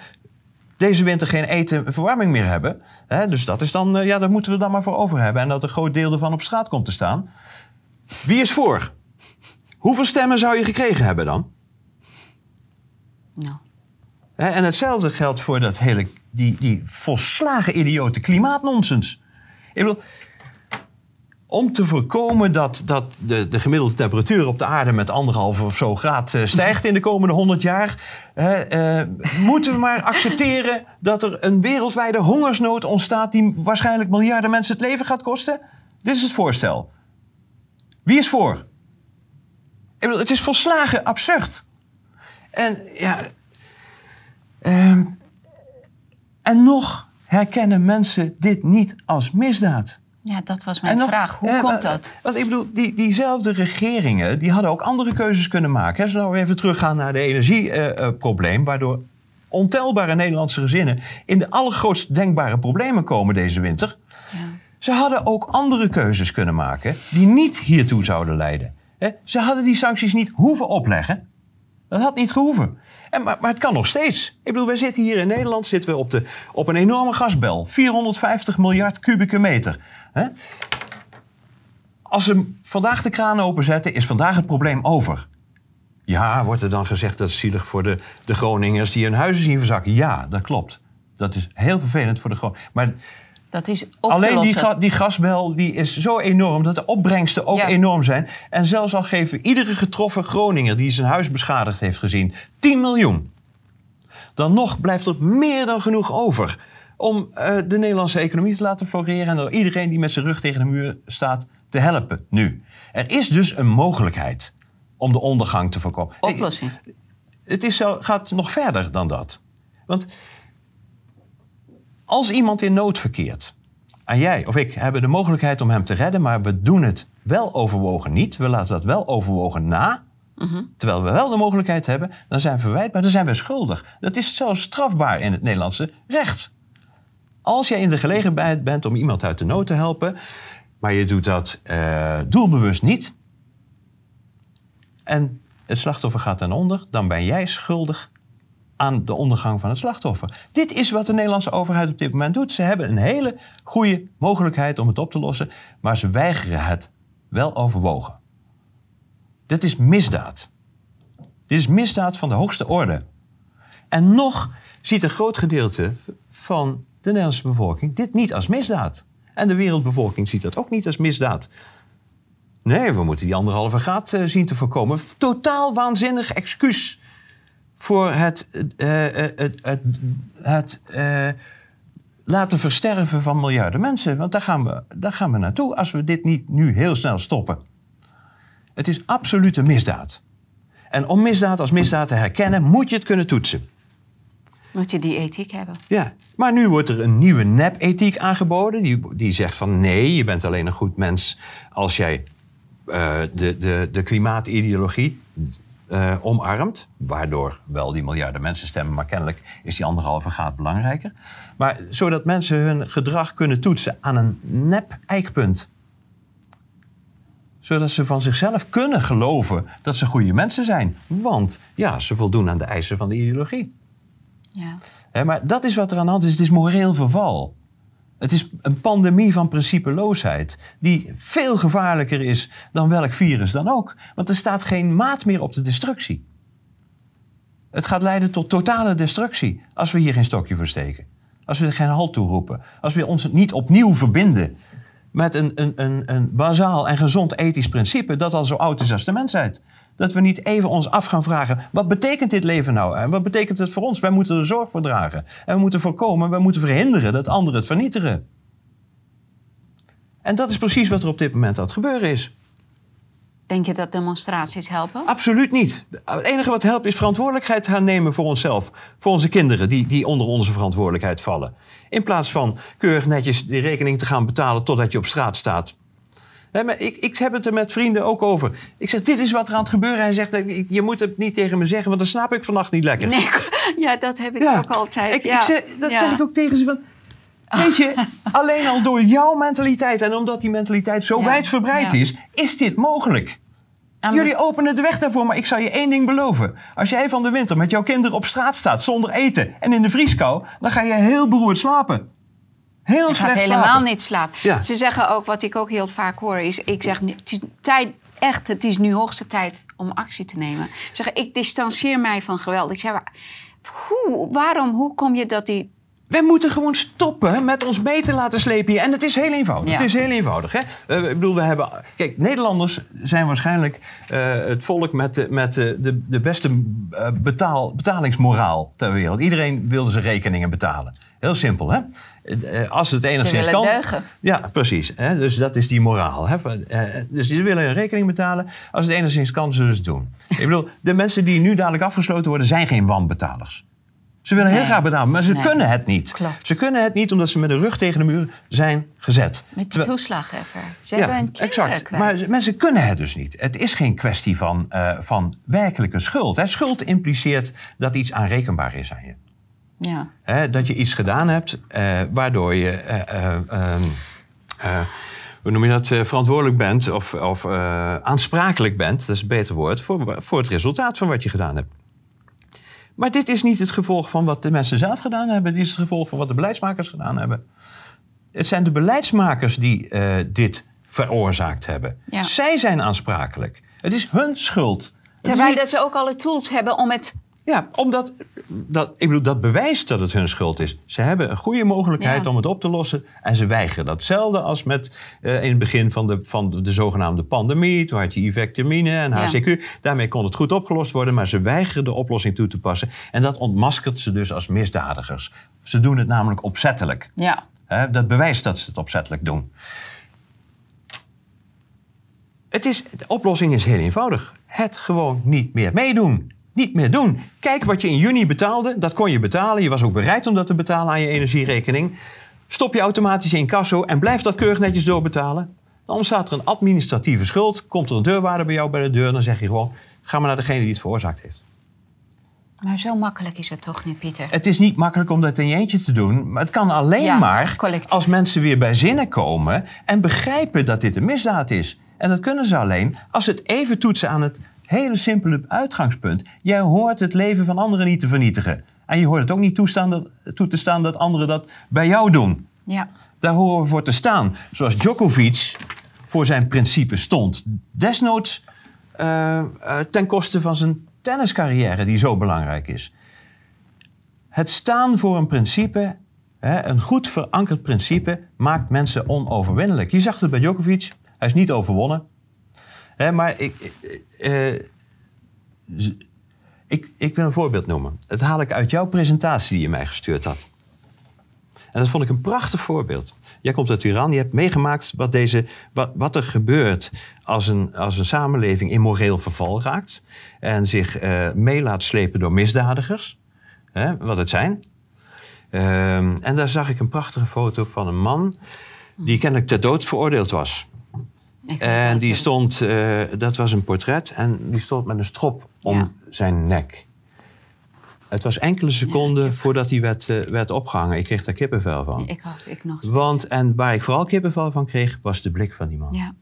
Speaker 2: deze winter geen eten en verwarming meer hebben. dus dat is dan, uh, ja, daar moeten we dan maar voor over hebben. En dat een groot deel ervan op straat komt te staan. Wie is voor? Hoeveel stemmen zou je gekregen hebben dan?
Speaker 1: Nou.
Speaker 2: En hetzelfde geldt voor dat hele, die, die volslagen idiote klimaatnonsens. Ik bedoel, om te voorkomen dat, dat de, de gemiddelde temperatuur op de aarde met anderhalf of zo graad uh, stijgt in de komende honderd jaar, uh, moeten we maar accepteren dat er een wereldwijde hongersnood ontstaat die waarschijnlijk miljarden mensen het leven gaat kosten? Dit is het voorstel. Wie is voor? Ik bedoel, het is volslagen absurd. En ja. Uh, en nog herkennen mensen dit niet als misdaad.
Speaker 1: Ja, dat was mijn vraag. Hoe komt dat?
Speaker 2: Want ik bedoel, die, diezelfde regeringen die hadden ook andere keuzes kunnen maken. Als we nou even teruggaan naar de energieprobleem, uh, waardoor ontelbare Nederlandse gezinnen in de allergrootst denkbare problemen komen deze winter. Ja. Ze hadden ook andere keuzes kunnen maken die niet hiertoe zouden leiden. Ze hadden die sancties niet hoeven opleggen. Dat had niet gehoeven. En, maar, maar, het kan nog steeds. Ik bedoel, wij zitten hier in Nederland zitten we op, de, op een enorme gasbel. 450 miljard kubieke meter. Als ze vandaag de kraan openzetten, is vandaag het probleem over. Ja, wordt er dan gezegd dat is zielig voor de, de Groningers die hun huizen zien verzakken. Ja, dat klopt. Dat is heel vervelend voor de Groningers. Maar
Speaker 1: dat is
Speaker 2: Alleen die, die, gasbel die is zo enorm dat de opbrengsten ook enorm zijn. En zelfs al geven iedere getroffen Groninger die zijn huis beschadigd heeft gezien 10 miljoen. Dan nog blijft er meer dan genoeg over om uh, de Nederlandse economie te laten floreren. En door iedereen die met zijn rug tegen de muur staat te helpen nu. Er is dus een mogelijkheid om de ondergang te voorkomen.
Speaker 1: Oplossing.
Speaker 2: Het is zo, gaat nog verder dan dat. Want als iemand in nood verkeert en jij of ik hebben de mogelijkheid om hem te redden, maar we doen het wel overwogen niet, we laten dat wel overwogen na, terwijl we wel de mogelijkheid hebben, dan zijn we verwijtbaar, dan zijn we schuldig. Dat is zelfs strafbaar in het Nederlandse recht. Als jij in de gelegenheid bent om iemand uit de nood te helpen, maar je doet dat uh, doelbewust niet, en het slachtoffer gaat ten onder, dan ben jij schuldig aan de ondergang van het slachtoffer. Dit is wat de Nederlandse overheid op dit moment doet. Ze hebben een hele goede mogelijkheid om het op te lossen, maar ze weigeren het wel overwogen. Dit is misdaad. Dit is misdaad van de hoogste orde. En nog ziet een groot gedeelte van de Nederlandse bevolking dit niet als misdaad. En de wereldbevolking ziet dat ook niet als misdaad. Nee, we moeten die anderhalve graad uh, zien te voorkomen. Totaal waanzinnig excuus voor het, uh, het, het, het laten versterven van miljarden mensen. Want daar gaan, we, daar gaan we naartoe als we dit niet nu heel snel stoppen. Het is absolute misdaad. En om misdaad als misdaad te herkennen, moet je het kunnen toetsen.
Speaker 1: Moet je die ethiek hebben.
Speaker 2: Ja, maar nu wordt er een nieuwe nep-ethiek aangeboden. Die, die zegt van nee, je bent alleen een goed mens als jij uh, de, de, de klimaatideologie uh, omarmt. Waardoor wel die miljarden mensen stemmen, maar kennelijk is die anderhalve graad belangrijker. Maar zodat mensen hun gedrag kunnen toetsen aan een nep-eikpunt. Zodat ze van zichzelf kunnen geloven dat ze goede mensen zijn. Want ja, ze voldoen aan de eisen van de ideologie. Ja. maar dat is wat er aan de hand is. Het is moreel verval. Het is een pandemie van principeloosheid, die veel gevaarlijker is dan welk virus dan ook. Want er staat geen maat meer op de destructie. Het gaat leiden tot totale destructie als we hier geen stokje voor steken. Als we er geen halt toe roepen. Als we ons niet opnieuw verbinden met een, een, een, een bazaal en gezond ethisch principe dat al zo oud is als de mensheid. Dat we niet even ons af gaan vragen: wat betekent dit leven nou? En wat betekent het voor ons? Wij moeten er zorg voor dragen. En we moeten voorkomen, we moeten verhinderen dat anderen het vernietigen. En dat is precies wat er op dit moment aan het gebeuren is.
Speaker 1: Denk je dat demonstraties helpen?
Speaker 2: Absoluut niet. Het enige wat helpt is verantwoordelijkheid gaan nemen voor onszelf. Voor onze kinderen die, die onder onze verantwoordelijkheid vallen. In plaats van keurig netjes die rekening te gaan betalen totdat je op straat staat maar ik, ik heb het er met vrienden ook over. Ik zeg, dit is wat er aan het gebeuren. Hij zegt, je moet het niet tegen me zeggen, want dan snap ik vannacht niet lekker.
Speaker 1: Nee, ja, dat heb ik ook altijd.
Speaker 2: Ik,
Speaker 1: ja.
Speaker 2: ik zeg, dat zeg ik ook tegen ze van... Weet je, alleen al door jouw mentaliteit en omdat die mentaliteit zo wijdverbreid is, is dit mogelijk. Jullie openen de weg daarvoor, maar ik zal je één ding beloven. Als jij van de winter met jouw kinderen op straat staat zonder eten en in de vrieskou, dan ga je heel beroerd slapen. Heel je gaat
Speaker 1: helemaal niet slapen. Ze zeggen ook, wat ik ook heel vaak hoor, is: ik zeg, het is tijd, echt, het is nu hoogste tijd om actie te nemen. Ze zeggen, ik distancieer mij van geweld. Ik zeg, hoe, waarom, hoe kom je dat die
Speaker 2: wij moeten gewoon stoppen met ons mee te laten slepen hier. En het is heel eenvoudig. Het is heel eenvoudig. Hè? Uh, ik bedoel, we hebben. Kijk, Nederlanders zijn waarschijnlijk uh, het volk met de, met de, de, de beste betaal, betalingsmoraal ter wereld. Iedereen wilde zijn rekeningen betalen. Heel simpel, hè? Als het enigszins kan.
Speaker 1: Deugen.
Speaker 2: Ja, precies. Hè? Dus dat is die moraal. Hè? Dus ze willen een rekening betalen. Als het enigszins kan, zullen ze het doen. Ik bedoel, de mensen die nu dadelijk afgesloten worden, zijn geen wanbetalers. Ze willen heel graag betalen, maar ze kunnen het niet. Ze kunnen het niet omdat ze met de rug tegen de muur zijn gezet.
Speaker 1: Met de toeslagheffer. Ze hebben een exact.
Speaker 2: Maar mensen kunnen het dus niet. Het is geen kwestie van, uh, van werkelijke schuld. Hè. Schuld impliceert dat iets aanrekenbaar is aan je. Ja. Hè, dat je iets gedaan hebt uh, waardoor je... Uh, hoe noem je dat, verantwoordelijk bent of, of aansprakelijk bent, dat is een beter woord, voor, voor het resultaat van wat je gedaan hebt. Maar dit is niet het gevolg van wat de mensen zelf gedaan hebben. Dit is het gevolg van wat de beleidsmakers gedaan hebben. Het zijn de beleidsmakers die uh, dit veroorzaakt hebben. Zij zijn aansprakelijk. Het is hun schuld.
Speaker 1: Terwijl dat ze ook alle tools hebben om het
Speaker 2: ja, omdat dat, ik bedoel, dat bewijst dat het hun schuld is. Ze hebben een goede mogelijkheid om het op te lossen en ze weigeren. Datzelfde als met uh, in het begin van de, van de, de zogenaamde pandemie. Toen had je ivectomine en HCQ. Daarmee kon het goed opgelost worden, maar ze weigeren de oplossing toe te passen. En dat ontmaskert ze dus als misdadigers. Ze doen het namelijk opzettelijk. Ja. dat bewijst dat ze het opzettelijk doen. Het is, de oplossing is heel eenvoudig. Het gewoon niet meer meedoen niet meer doen. Kijk wat je in juni betaalde, dat kon je betalen. Je was ook bereid om dat te betalen aan je energierekening. Stop je automatisch in kasso en blijf dat keurig netjes doorbetalen. Dan ontstaat er een administratieve schuld. Komt er een deurwaarder bij jou bij de deur. Dan zeg je gewoon, ga maar naar degene die het veroorzaakt heeft.
Speaker 1: Maar zo makkelijk is het toch niet, Pieter?
Speaker 2: Het is niet makkelijk om dat in je eentje te doen. Maar het kan alleen maar als mensen weer bij zinnen komen en begrijpen dat dit een misdaad is. En dat kunnen ze alleen als ze het even toetsen aan het hele simpele uitgangspunt. Jij hoort het leven van anderen niet te vernietigen. En je hoort het ook niet toestaan dat, toe te staan dat anderen dat bij jou doen.
Speaker 1: Ja.
Speaker 2: Daar horen we voor te staan. Zoals Djokovic voor zijn principe stond. Desnoods uh, uh, ten koste van zijn tenniscarrière die zo belangrijk is. Het staan voor een principe, hè, een goed verankerd principe, maakt mensen onoverwinnelijk. Je zag het bij Djokovic, hij is niet overwonnen. Hè, maar ik, uh, ik, ik wil een voorbeeld noemen. Dat haal ik uit jouw presentatie die je mij gestuurd had. En dat vond ik een prachtig voorbeeld. Jij komt uit Iran, je hebt meegemaakt wat, deze, wat, wat er gebeurt als een, als een samenleving in moreel verval raakt en zich uh, mee laat slepen door misdadigers, hè, wat het zijn. Um, en daar zag ik een prachtige foto van een man die kennelijk ter dood veroordeeld was. En die stond, uh, dat was een portret, en die stond met een strop om ja. zijn nek. Het was enkele seconden ja, voordat hij werd, uh, werd opgehangen. Ik kreeg daar kippenvel van.
Speaker 1: Ik, had, ik nog
Speaker 2: Want, en waar ik vooral kippenvel van kreeg, was de blik van die man. Ja.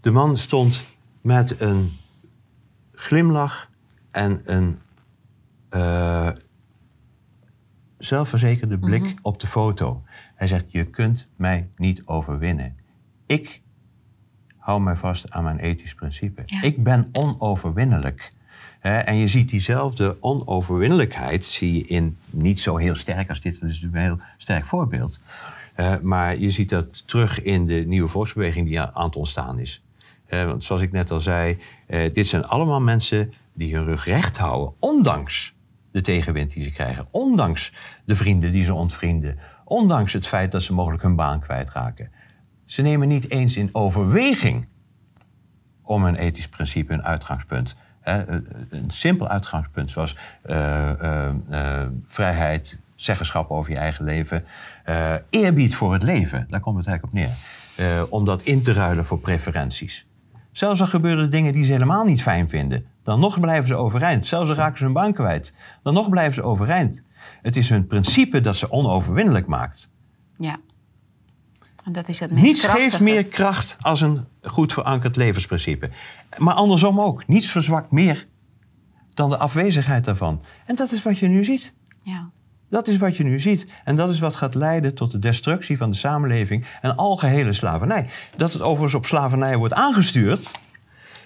Speaker 2: De man stond met een glimlach en een uh, zelfverzekerde blik mm -hmm. op de foto. Hij zegt, je kunt mij niet overwinnen. Ik hou mij vast aan mijn ethisch principe. Ja. Ik ben onoverwinnelijk. En je ziet diezelfde onoverwinnelijkheid, zie je in niet zo heel sterk als dit, dat is natuurlijk een heel sterk voorbeeld. Uh, maar je ziet dat terug in de nieuwe volksbeweging die aan het ontstaan is. Uh, want zoals ik net al zei, dit zijn allemaal mensen die hun rug recht houden, ondanks de tegenwind die ze krijgen, ondanks de vrienden die ze ontvrienden, ondanks het feit dat ze mogelijk hun baan kwijtraken. Ze nemen niet eens in overweging om een ethisch principe, een uitgangspunt een simpel uitgangspunt zoals uh, vrijheid, zeggenschap over je eigen leven, eerbied voor het leven, daar komt het eigenlijk op neer. om dat in te ruilen voor preferenties. Zelfs al gebeuren er dingen die ze helemaal niet fijn vinden, dan nog blijven ze overeind. Zelfs al raken ze hun baan kwijt, dan nog blijven ze overeind. Het is hun principe dat ze onoverwinnelijk maakt.
Speaker 1: Ja. En dat is het meest
Speaker 2: Niets geeft meer kracht als een goed verankerd levensprincipe. Maar andersom ook. Niets verzwakt meer dan de afwezigheid daarvan. En dat is wat je nu ziet.
Speaker 1: Ja.
Speaker 2: Dat is wat je nu ziet. En dat is wat gaat leiden tot de destructie van de samenleving en algehele slavernij. Dat het overigens op slavernij wordt aangestuurd,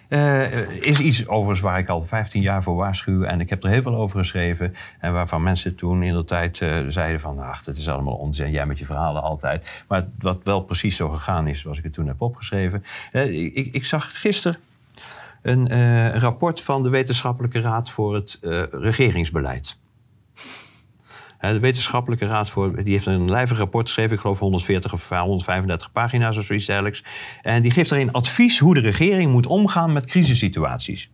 Speaker 2: uh, is iets overigens waar ik al 15 jaar voor waarschuw. En ik heb er heel veel over geschreven. En waarvan mensen toen in de tijd uh, zeiden van... ach, dat is allemaal onzin, jij met je verhalen altijd. Maar wat wel precies zo gegaan is zoals ik het toen heb opgeschreven. Uh, ik, ik, zag gisteren een, rapport van de Wetenschappelijke Raad voor het regeringsbeleid. De Wetenschappelijke Raad voor, die heeft een lijvig rapport geschreven, ik geloof 140 of 135 pagina's of zoiets dergelijks. En die geeft daarin advies hoe de regering moet omgaan met crisissituaties.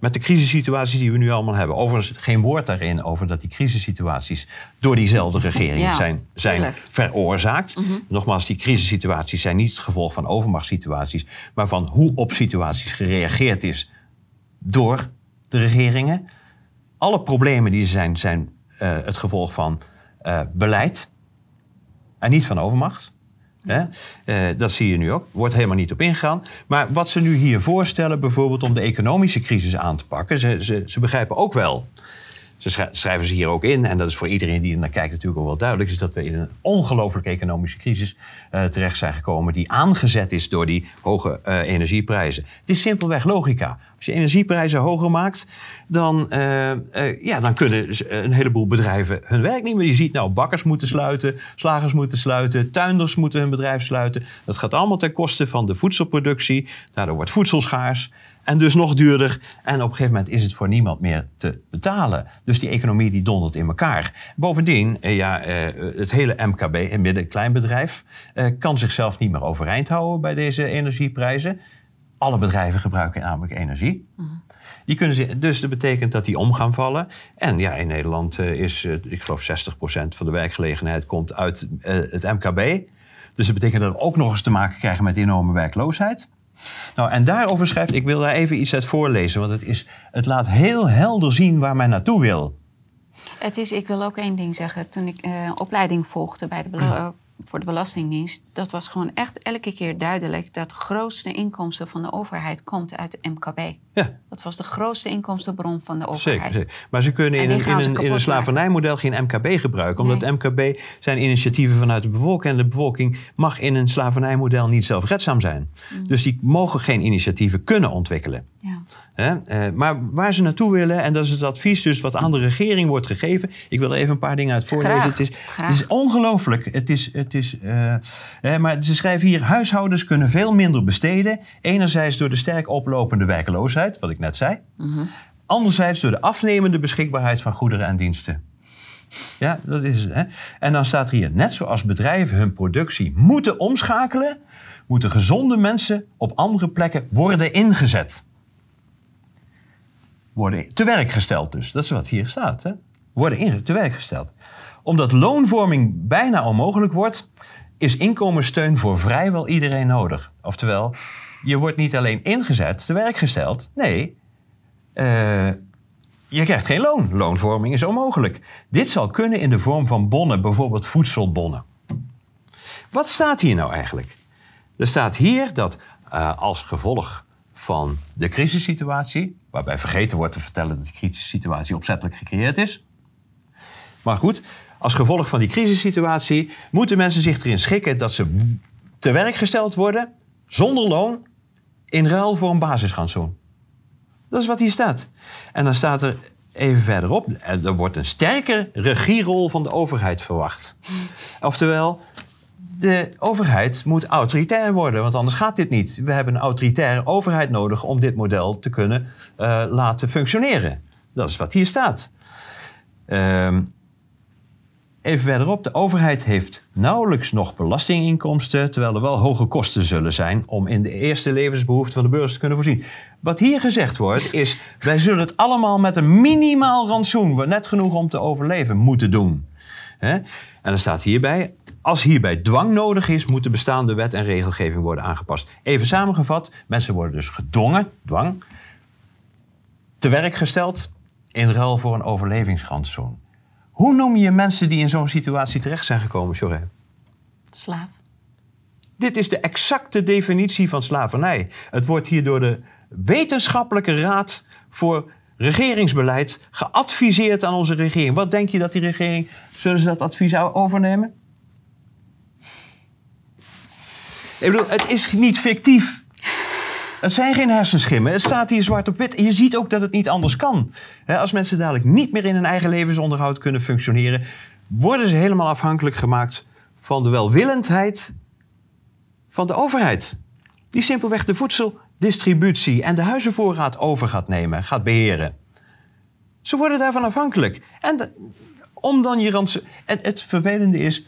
Speaker 2: Met de crisissituaties die we nu allemaal hebben. Overigens geen woord daarin over dat die crisissituaties door diezelfde regering ja, zijn, zijn veroorzaakt. Mm -hmm. Nogmaals, die crisissituaties zijn niet het gevolg van overmachtssituaties, maar van hoe op situaties gereageerd is door de regeringen. Alle problemen die er zijn, zijn het gevolg van uh, beleid en niet van overmacht. Hè? Uh, dat zie je nu ook. Wordt helemaal niet op ingegaan. Maar wat ze nu hier voorstellen, bijvoorbeeld om de economische crisis aan te pakken, ze, ze, ze begrijpen ook wel. Ze schrijven ze hier ook in, en dat is voor iedereen die er naar kijkt natuurlijk ook wel duidelijk, is dat we in een ongelooflijke economische crisis uh, terecht zijn gekomen, die aangezet is door die hoge uh, energieprijzen. Het is simpelweg logica. Als je energieprijzen hoger maakt, dan, uh, ja, dan kunnen een heleboel bedrijven hun werk niet meer. Je ziet nou, bakkers moeten sluiten, slagers moeten sluiten, tuinders moeten hun bedrijf sluiten. Dat gaat allemaal ten koste van de voedselproductie. Daardoor wordt voedsel schaars. En dus nog duurder. En op een gegeven moment is het voor niemand meer te betalen. Dus die economie die dondert in elkaar. Bovendien, ja, het hele MKB, een midden-kleinbedrijf, kan zichzelf niet meer overeind houden bij deze energieprijzen. Alle bedrijven gebruiken namelijk energie. Mm. Die kunnen ze, dus dat betekent dat die om gaan vallen. En ja, in Nederland is, ik geloof, 60% van de werkgelegenheid komt uit het MKB. Dus dat betekent dat we ook nog eens te maken krijgen met enorme werkloosheid. Nou, en daarover schrijft, ik wil daar even iets uit voorlezen, want het, is, het laat heel helder zien waar men naartoe wil.
Speaker 1: Het is, ik wil ook één ding zeggen. Toen ik uh, opleiding volgde bij de voor de Belastingdienst, dat was gewoon echt elke keer duidelijk dat de grootste inkomsten van de overheid komt uit de MKB. Ja. Dat was de grootste inkomstenbron van de overheid.
Speaker 2: Zeker, Maar ze kunnen in een, in, een, in een slavernijmodel geen MKB gebruiken, omdat MKB zijn initiatieven vanuit de bevolking en de bevolking mag in een slavernijmodel niet zelfredzaam zijn. Mm. Dus die mogen geen initiatieven kunnen ontwikkelen. Ja. Uh, maar waar ze naartoe willen, en dat is het advies dus wat aan de regering wordt gegeven. Ik wil er even een paar dingen uit voorlezen. het is, het is ongelooflijk. Het is, het is, uh, maar ze schrijven hier: huishoudens kunnen veel minder besteden. Enerzijds door de sterk oplopende werkeloosheid, wat ik net zei. Mm Anderzijds door de afnemende beschikbaarheid van goederen en diensten. Ja, dat is het. Hè? En dan staat hier: net zoals bedrijven hun productie moeten omschakelen, moeten gezonde mensen op andere plekken worden ingezet worden te werk gesteld dus. Dat is wat hier staat. Hè? Worden in, te werk gesteld. Omdat loonvorming bijna onmogelijk wordt, is inkomenssteun voor vrijwel iedereen nodig. Oftewel, je wordt niet alleen ingezet, te werk gesteld. Nee, uh, je krijgt geen loon. Loonvorming is onmogelijk. Dit zal kunnen in de vorm van bonnen, bijvoorbeeld voedselbonnen. Wat staat hier nou eigenlijk? Er staat hier dat uh, als gevolg van de crisissituatie, waarbij vergeten wordt te vertellen dat de crisissituatie opzettelijk gecreëerd is. Maar goed, als gevolg van die crisissituatie moeten mensen zich erin schikken dat ze te werk gesteld worden zonder loon in ruil voor een basisrantsoen. Dat is wat hier staat. En dan staat er even verderop, er wordt een sterke regierol van de overheid verwacht. Oftewel, de overheid moet autoritair worden, want anders gaat dit niet. We hebben een autoritaire overheid nodig om dit model te kunnen uh, laten functioneren. Dat is wat hier staat. Um, even verderop, de overheid heeft nauwelijks nog belastinginkomsten, terwijl er wel hoge kosten zullen zijn om in de eerste levensbehoeften van de burgers te kunnen voorzien. Wat hier gezegd wordt is, wij zullen het allemaal met een minimaal rantsoen, net genoeg om te overleven, moeten doen. En er staat hierbij, als hierbij dwang nodig is, moet de bestaande wet en regelgeving worden aangepast. Even samengevat, mensen worden dus gedwongen, dwang, te werk gesteld in ruil voor een overlevingsrandzoon. Hoe noem je mensen die in zo'n situatie terecht zijn gekomen, Joré?
Speaker 1: Slaaf.
Speaker 2: Dit is de exacte definitie van slavernij. Het wordt hier door de Wetenschappelijke Raad voor Regeringsbeleid geadviseerd aan onze regering. Wat denk je dat die regering, zullen ze dat advies overnemen? Ik bedoel, het is niet fictief. Het zijn geen hersenschimmen. Het staat hier zwart op wit. Je ziet ook dat het niet anders kan. Als mensen dadelijk niet meer in hun eigen levensonderhoud kunnen functioneren, worden ze helemaal afhankelijk gemaakt van de welwillendheid van de overheid. Die simpelweg de voedseldistributie en de huizenvoorraad over gaat nemen, gaat beheren. Ze worden daarvan afhankelijk. En om dan je het vervelende is,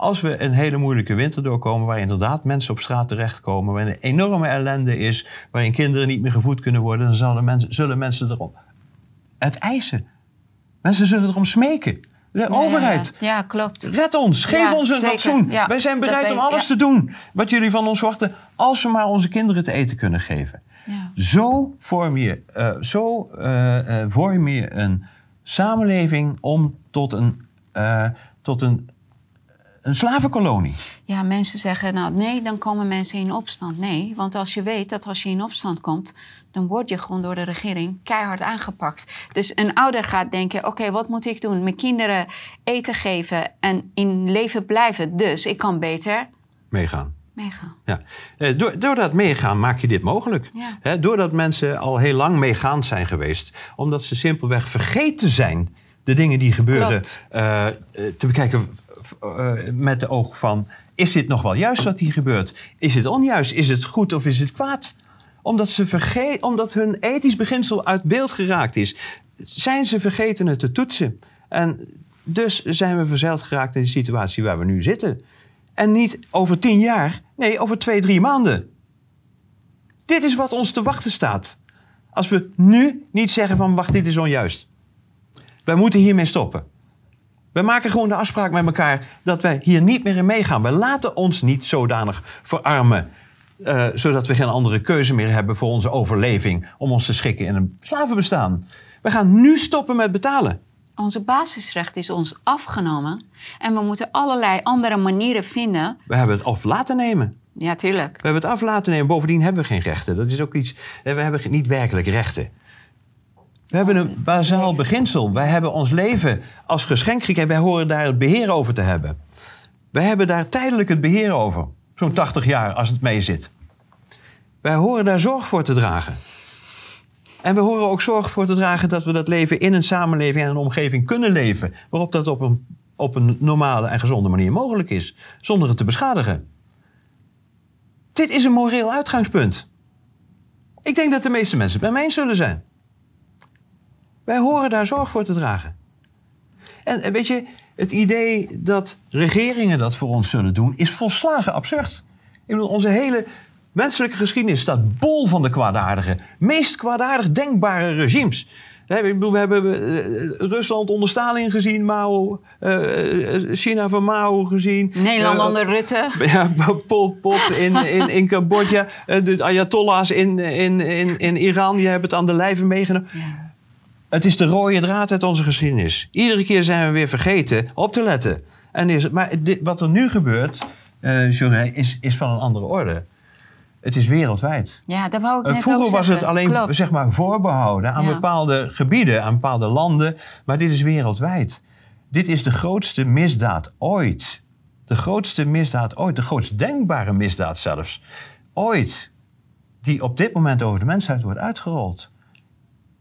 Speaker 2: als we een hele moeilijke winter doorkomen, waar inderdaad mensen op straat terechtkomen, waar een enorme ellende is, waarin kinderen niet meer gevoed kunnen worden, dan zullen mensen, zullen mensen erom het eisen. Mensen zullen erom smeken. De overheid.
Speaker 1: Ja, klopt.
Speaker 2: Red ons. Geef ons een ratsoen. Wij zijn bereid om alles te doen wat jullie van ons verwachten, als we maar onze kinderen te eten kunnen geven. Zo vorm je, uh, zo, uh, uh, vorm je een samenleving om tot een, tot een een slavenkolonie.
Speaker 1: Ja, mensen zeggen, nou nee, dan komen mensen in opstand. Nee, want als je weet dat als je in opstand komt, dan word je gewoon door de regering keihard aangepakt. Dus een ouder gaat denken, oké, wat moet ik doen? Mijn kinderen eten geven en in leven blijven. Dus ik kan beter...
Speaker 2: Meegaan.
Speaker 1: Meegaan.
Speaker 2: Ja. Eh, door, door dat meegaan maak je dit mogelijk. Ja. doordat mensen al heel lang meegaand zijn geweest. Omdat ze simpelweg vergeten zijn de dingen die gebeuren uh, te bekijken uh, met de oog van: is dit nog wel juist wat hier gebeurt? Is het onjuist? Is het goed of is het kwaad? Omdat, ze verge omdat hun ethisch beginsel uit beeld geraakt is, zijn ze vergeten het te toetsen. En dus zijn we verzeild geraakt in de situatie waar we nu zitten. En niet over tien jaar, nee, over twee, drie maanden. Dit is wat ons te wachten staat. Als we nu niet zeggen van wacht, dit is onjuist. Wij moeten hiermee stoppen. We maken gewoon de afspraak met elkaar dat wij hier niet meer in meegaan. We laten ons niet zodanig verarmen. Uh, zodat we geen andere keuze meer hebben voor onze overleving. Om ons te schikken in een slavenbestaan. We gaan nu stoppen met betalen.
Speaker 1: Onze basisrecht is ons afgenomen. En we moeten allerlei andere manieren vinden.
Speaker 2: We hebben het af laten nemen.
Speaker 1: Ja, tuurlijk.
Speaker 2: We hebben het af laten nemen. Bovendien hebben we geen rechten. Dat is ook iets. We hebben niet werkelijk rechten. We hebben een bazaal beginsel. Wij hebben ons leven als geschenk gekregen. Wij horen daar het beheer over te hebben. Wij hebben daar tijdelijk het beheer over. Zo'n 80 jaar als het mee zit. Wij horen daar zorg voor te dragen. En we horen ook zorg voor te dragen dat we dat leven in een samenleving en een omgeving kunnen leven. Waarop dat op een, op een normale en gezonde manier mogelijk is. Zonder het te beschadigen. Dit is een moreel uitgangspunt. Ik denk dat de meeste mensen het bij mij eens zullen zijn. Wij horen daar zorg voor te dragen. En weet je, het idee dat regeringen dat voor ons zullen doen, is volslagen absurd. Ik bedoel, onze hele menselijke geschiedenis staat bol van de kwaadaardige, meest kwaadaardig denkbare regimes. Ik bedoel, we hebben eh, Rusland onder Stalin gezien, Mao, uh, China van Mao gezien.
Speaker 1: Nederland uh, onder Rutte.
Speaker 2: Ja, Pol Pot in, in, in Cambodja. de Ayatollahs in, in, in, in Iran, die hebben het aan de lijve meegenomen. Ja. Het is de rode draad uit onze geschiedenis. Iedere keer zijn we weer vergeten op te letten. En is het, maar dit, wat er nu gebeurt, uh, is, is van een andere orde. Het is wereldwijd.
Speaker 1: Ja, dat wou ik eh, net
Speaker 2: Vroeger was
Speaker 1: het
Speaker 2: alleen zeg maar, voorbehouden aan bepaalde gebieden, aan bepaalde landen. Maar dit is wereldwijd. Dit is de grootste misdaad ooit. De grootste misdaad ooit. De grootst denkbare misdaad zelfs. Ooit. Die op dit moment over de mensheid wordt uitgerold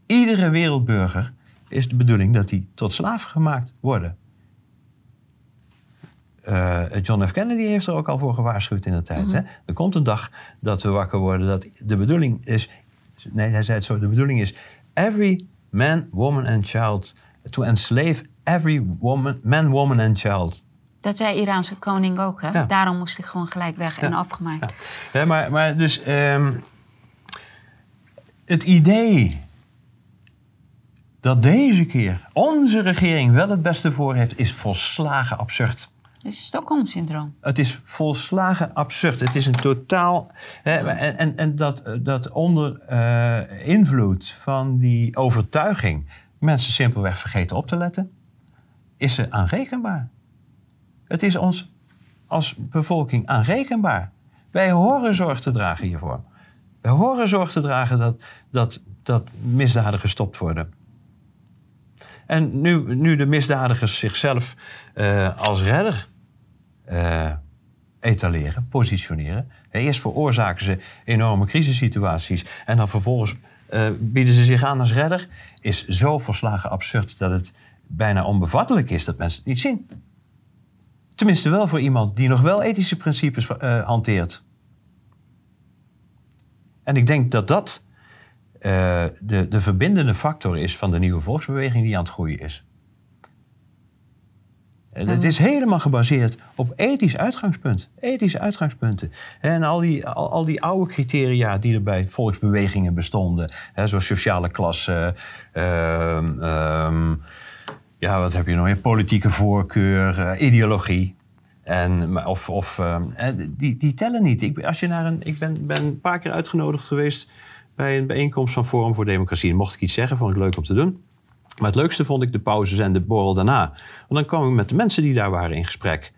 Speaker 2: iedere wereldburger is de bedoeling dat die tot slaaf gemaakt worden. Uh, John F. Kennedy heeft er ook al voor gewaarschuwd in de tijd. Mhm. hè? Er komt een dag dat we wakker worden dat de bedoeling is. Nee, hij zei het zo: de bedoeling is. Every man, woman and child. To enslave every woman, man, woman and child.
Speaker 1: Dat zei Iraanse koning ook. Hè? Daarom moest hij gewoon gelijk weg en afgemaakt.
Speaker 2: Ja. maar, maar dus. Um, het idee dat deze keer onze regering wel het beste voor heeft, is volslagen absurd.
Speaker 1: Het is Stockholm-syndroom.
Speaker 2: Het is volslagen absurd. Het is een totaal. Hè, en, en, en dat, dat onder uh, invloed van die overtuiging mensen simpelweg vergeten op te letten, is ze aanrekenbaar. Het is ons als bevolking aanrekenbaar. Wij horen zorg te dragen hiervoor. Wij horen zorg te dragen dat, dat, dat misdaden gestopt worden. En nu, nu de misdadigers zichzelf uh, als redder uh, etaleren, positioneren. Eerst veroorzaken ze enorme crisissituaties en dan vervolgens bieden ze zich aan als redder. Is zo volslagen absurd dat het bijna onbevattelijk is dat mensen het niet zien. Tenminste wel voor iemand die nog wel ethische principes hanteert. En ik denk dat dat uh, de, de verbindende factor is van de nieuwe volksbeweging die aan het groeien is. En het is helemaal gebaseerd op ethisch uitgangspunt. Ethische uitgangspunten. En al die, al, al die oude criteria die er bij volksbewegingen bestonden. Hè, zoals sociale klasse. Uh, ja, wat heb je nog meer? Politieke voorkeur, uh, ideologie. En, of, of, ehm, die, die tellen niet. Ik, als je naar een, ik ben, ben een paar keer uitgenodigd geweest bij een bijeenkomst van Forum voor Democratie. En mocht ik iets zeggen, vond ik leuk om te doen. Maar het leukste vond ik de pauzes en de borrel daarna. Want dan kwam ik met de mensen die daar waren in gesprek.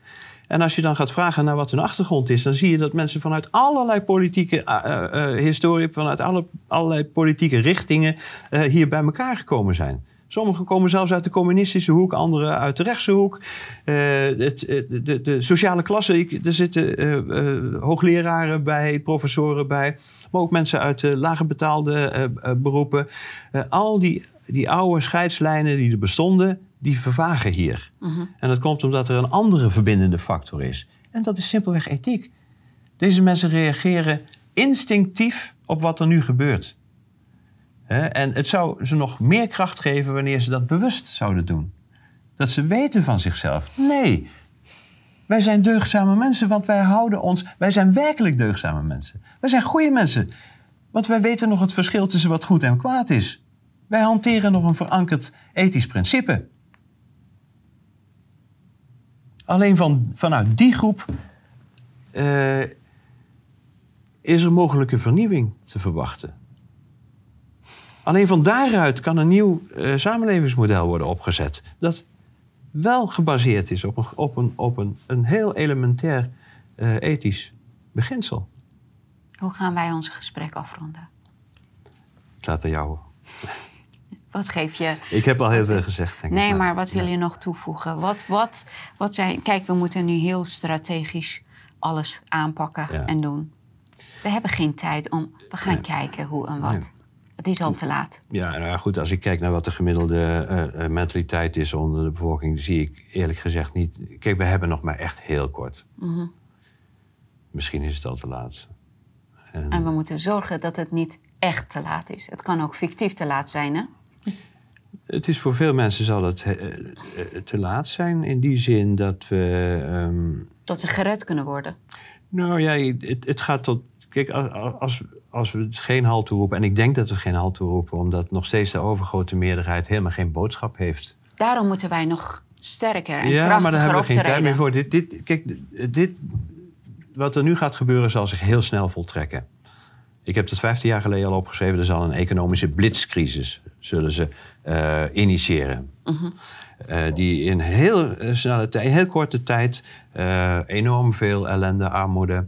Speaker 2: En als je dan gaat vragen naar wat hun achtergrond is, dan zie je dat mensen vanuit allerlei politieke uh, uh, historie, vanuit alle, allerlei politieke richtingen hier bij elkaar gekomen zijn. Sommigen komen zelfs uit de communistische hoek, anderen uit de rechtse hoek. Uh, het, de, de, sociale klasse, er zitten uh, hoogleraren bij, professoren bij, maar ook mensen uit de lager betaalde beroepen. al die, die oude scheidslijnen die er bestonden, die vervagen hier. Mhm. En dat komt omdat er een andere verbindende factor is. En dat is simpelweg ethiek. Deze mensen reageren instinctief op wat er nu gebeurt. En het zou ze nog meer kracht geven wanneer ze dat bewust zouden doen. Dat ze weten van zichzelf. Nee, wij zijn deugdzame mensen, want wij houden ons. Wij zijn werkelijk deugdzame mensen. Wij zijn goede mensen, want wij weten nog het verschil tussen wat goed en kwaad is. Wij hanteren nog een verankerd ethisch principe. Alleen van, vanuit die groep uh, is er mogelijke vernieuwing te verwachten. Alleen van daaruit kan een nieuw uh, samenlevingsmodel worden opgezet. Dat wel gebaseerd is op een, op een, op een, een heel elementair uh, ethisch beginsel.
Speaker 1: Hoe gaan wij ons gesprek afronden?
Speaker 2: Ik laat het jou.
Speaker 1: Wat geef je?
Speaker 2: Ik heb al heel veel gezegd.
Speaker 1: Denk nee, ik, maar, maar wat wil je nog toevoegen? Wat, wat, wat zijn. Kijk, we moeten nu heel strategisch alles aanpakken en doen. We hebben geen tijd om. We gaan kijken hoe en wat. Het is al te laat.
Speaker 2: Ja, nou goed, als ik kijk naar wat de gemiddelde uh, mentaliteit is onder de bevolking, zie ik eerlijk gezegd niet. Kijk, we hebben nog maar echt heel kort. Mhm. Misschien is het al te laat.
Speaker 1: En... en... we moeten zorgen dat het niet echt te laat is. Het kan ook fictief te laat zijn, hè?
Speaker 2: Het is voor veel mensen zal het uh, te laat zijn in die zin dat we. Um...
Speaker 1: Dat ze gered kunnen worden.
Speaker 2: Nou ja, het, het gaat tot. Kijk, als, als we geen halt toeroepen, en ik denk dat we geen halt toeroepen, omdat nog steeds de overgrote meerderheid helemaal geen boodschap heeft.
Speaker 1: Daarom moeten wij nog sterker en
Speaker 2: ja,
Speaker 1: krachtiger
Speaker 2: maar daar hebben we geen tijd meer voor. Dit, dit, kijk, dit, wat er nu gaat gebeuren zal zich heel snel voltrekken. Ik heb het 15 jaar geleden al opgeschreven. Er zal een economische blitzcrisis zullen ze uh, initiëren. Uh die in heel, snelle tijd, heel korte tijd enorm veel ellende, armoede,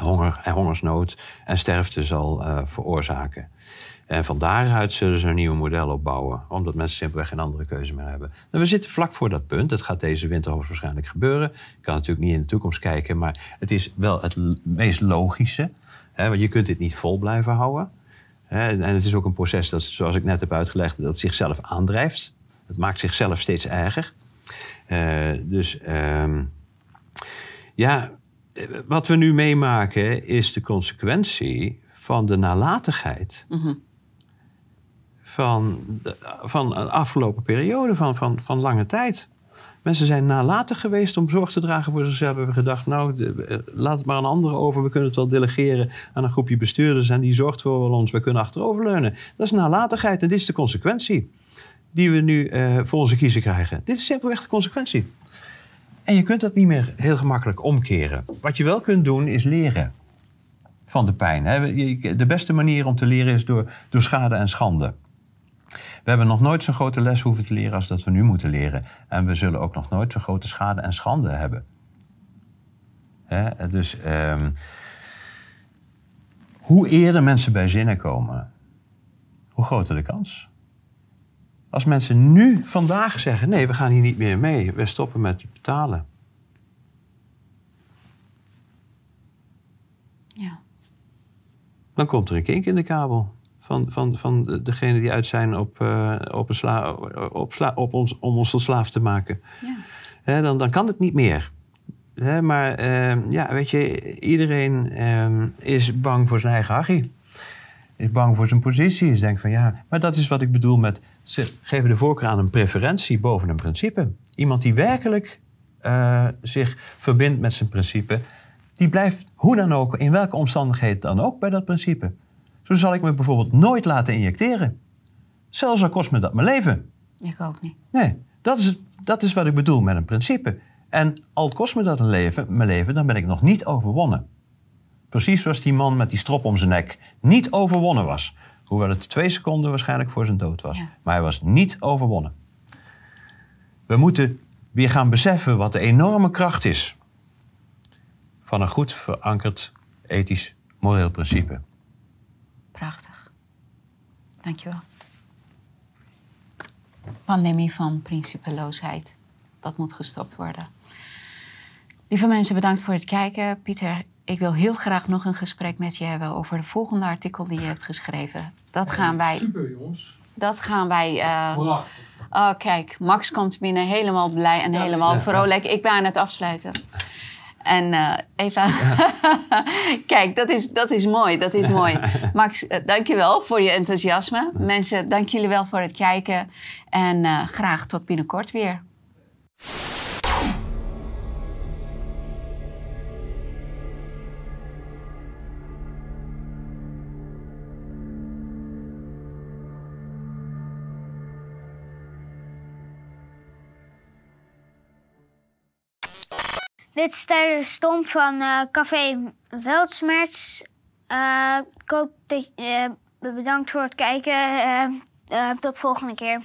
Speaker 2: honger en hongersnood en sterfte zal veroorzaken. En van daaruit zullen ze een nieuw model opbouwen, omdat mensen simpelweg geen andere keuze meer hebben. Nou, we zitten vlak voor dat punt. Dat gaat deze winter hoogstwaarschijnlijk gebeuren. Ik kan natuurlijk niet in de toekomst kijken, maar het is wel het meest logische. Hè, want je kunt dit niet vol blijven houden. En het is ook een proces dat, zoals ik net heb uitgelegd, dat zichzelf aandrijft. Het maakt zichzelf steeds erger. Uh, dus uh, ja, wat we nu meemaken is de consequentie van de nalatigheid. Mm -hmm. van, de, van een afgelopen periode van, van, van lange tijd. Mensen zijn nalatig geweest om zorg te dragen voor zichzelf. Hebben gedacht, nou, eh, laat het maar aan anderen over. We kunnen het wel delegeren aan een groepje bestuurders en die zorgt voor ons. We kunnen achteroverleunen. Dat is nalatigheid en dit is de consequentie die we nu uh, voor onze kiezer krijgen. Dit is simpelweg de consequentie. En je kunt dat niet meer heel gemakkelijk omkeren. Wat je wel kunt doen is leren van de pijn. De beste manier om te leren is door, door schade en schande. We hebben nog nooit zo'n grote les hoeven te leren als dat we nu moeten leren. En we zullen ook nog nooit zo'n grote schade en schande hebben. Dus um, hoe eerder mensen bij zinnen komen, hoe groter de kans. Als mensen nu vandaag zeggen: nee, we gaan hier niet meer mee, we stoppen met betalen.
Speaker 1: Ja.
Speaker 2: Dan komt er een kink in de kabel van, van, van degene die uit zijn op, uh, op, een sla, op, sla, op ons, om ons tot slaaf te maken. Ja. dan, dan kan het niet meer. maar uh, ja, weet je, iedereen uh, is bang voor zijn eigen hachie. Is bang voor zijn positie. Is denkt van ja, maar dat is wat ik bedoel met... ze geven de voorkeur aan een preferentie boven een principe. Iemand die werkelijk uh, zich verbindt met zijn principe... die blijft hoe dan ook, in welke omstandigheden dan ook, bij dat principe. Zo zal ik me bijvoorbeeld nooit laten injecteren. Zelfs al kost me dat mijn leven.
Speaker 1: Ik ook niet.
Speaker 2: Nee, dat is, het, dat is wat ik bedoel met een principe. En al kost me dat een leven, mijn leven, dan ben ik nog niet overwonnen. Precies zoals die man met die strop om zijn nek niet overwonnen was. Hoewel het twee seconden waarschijnlijk voor zijn dood was. Maar hij was niet overwonnen. We moeten weer gaan beseffen wat de enorme kracht is van een goed verankerd ethisch moreel principe.
Speaker 1: Prachtig. Dankjewel. Pandemie van principeloosheid. Dat moet gestopt worden. Lieve mensen, bedankt voor het kijken. Pieter, ik wil heel graag nog een gesprek met je hebben over de volgende artikel die je hebt geschreven. Dat gaan wij.
Speaker 3: Super, jongens.
Speaker 1: Dat gaan wij. Uh... Oh, kijk, Max komt binnen helemaal blij en helemaal vrolijk. Ik ben aan het afsluiten. En uh, Eva, kijk, dat is, dat is mooi, dat is mooi. Max, uh, dankjewel voor je enthousiasme. Mensen, dank jullie wel voor het kijken. En uh, graag tot binnenkort weer.
Speaker 3: Dit is tijdens Stomp van uh, Café Weltsmerts. Uh, ik hoop dat je bedankt voor het kijken. tot volgende keer.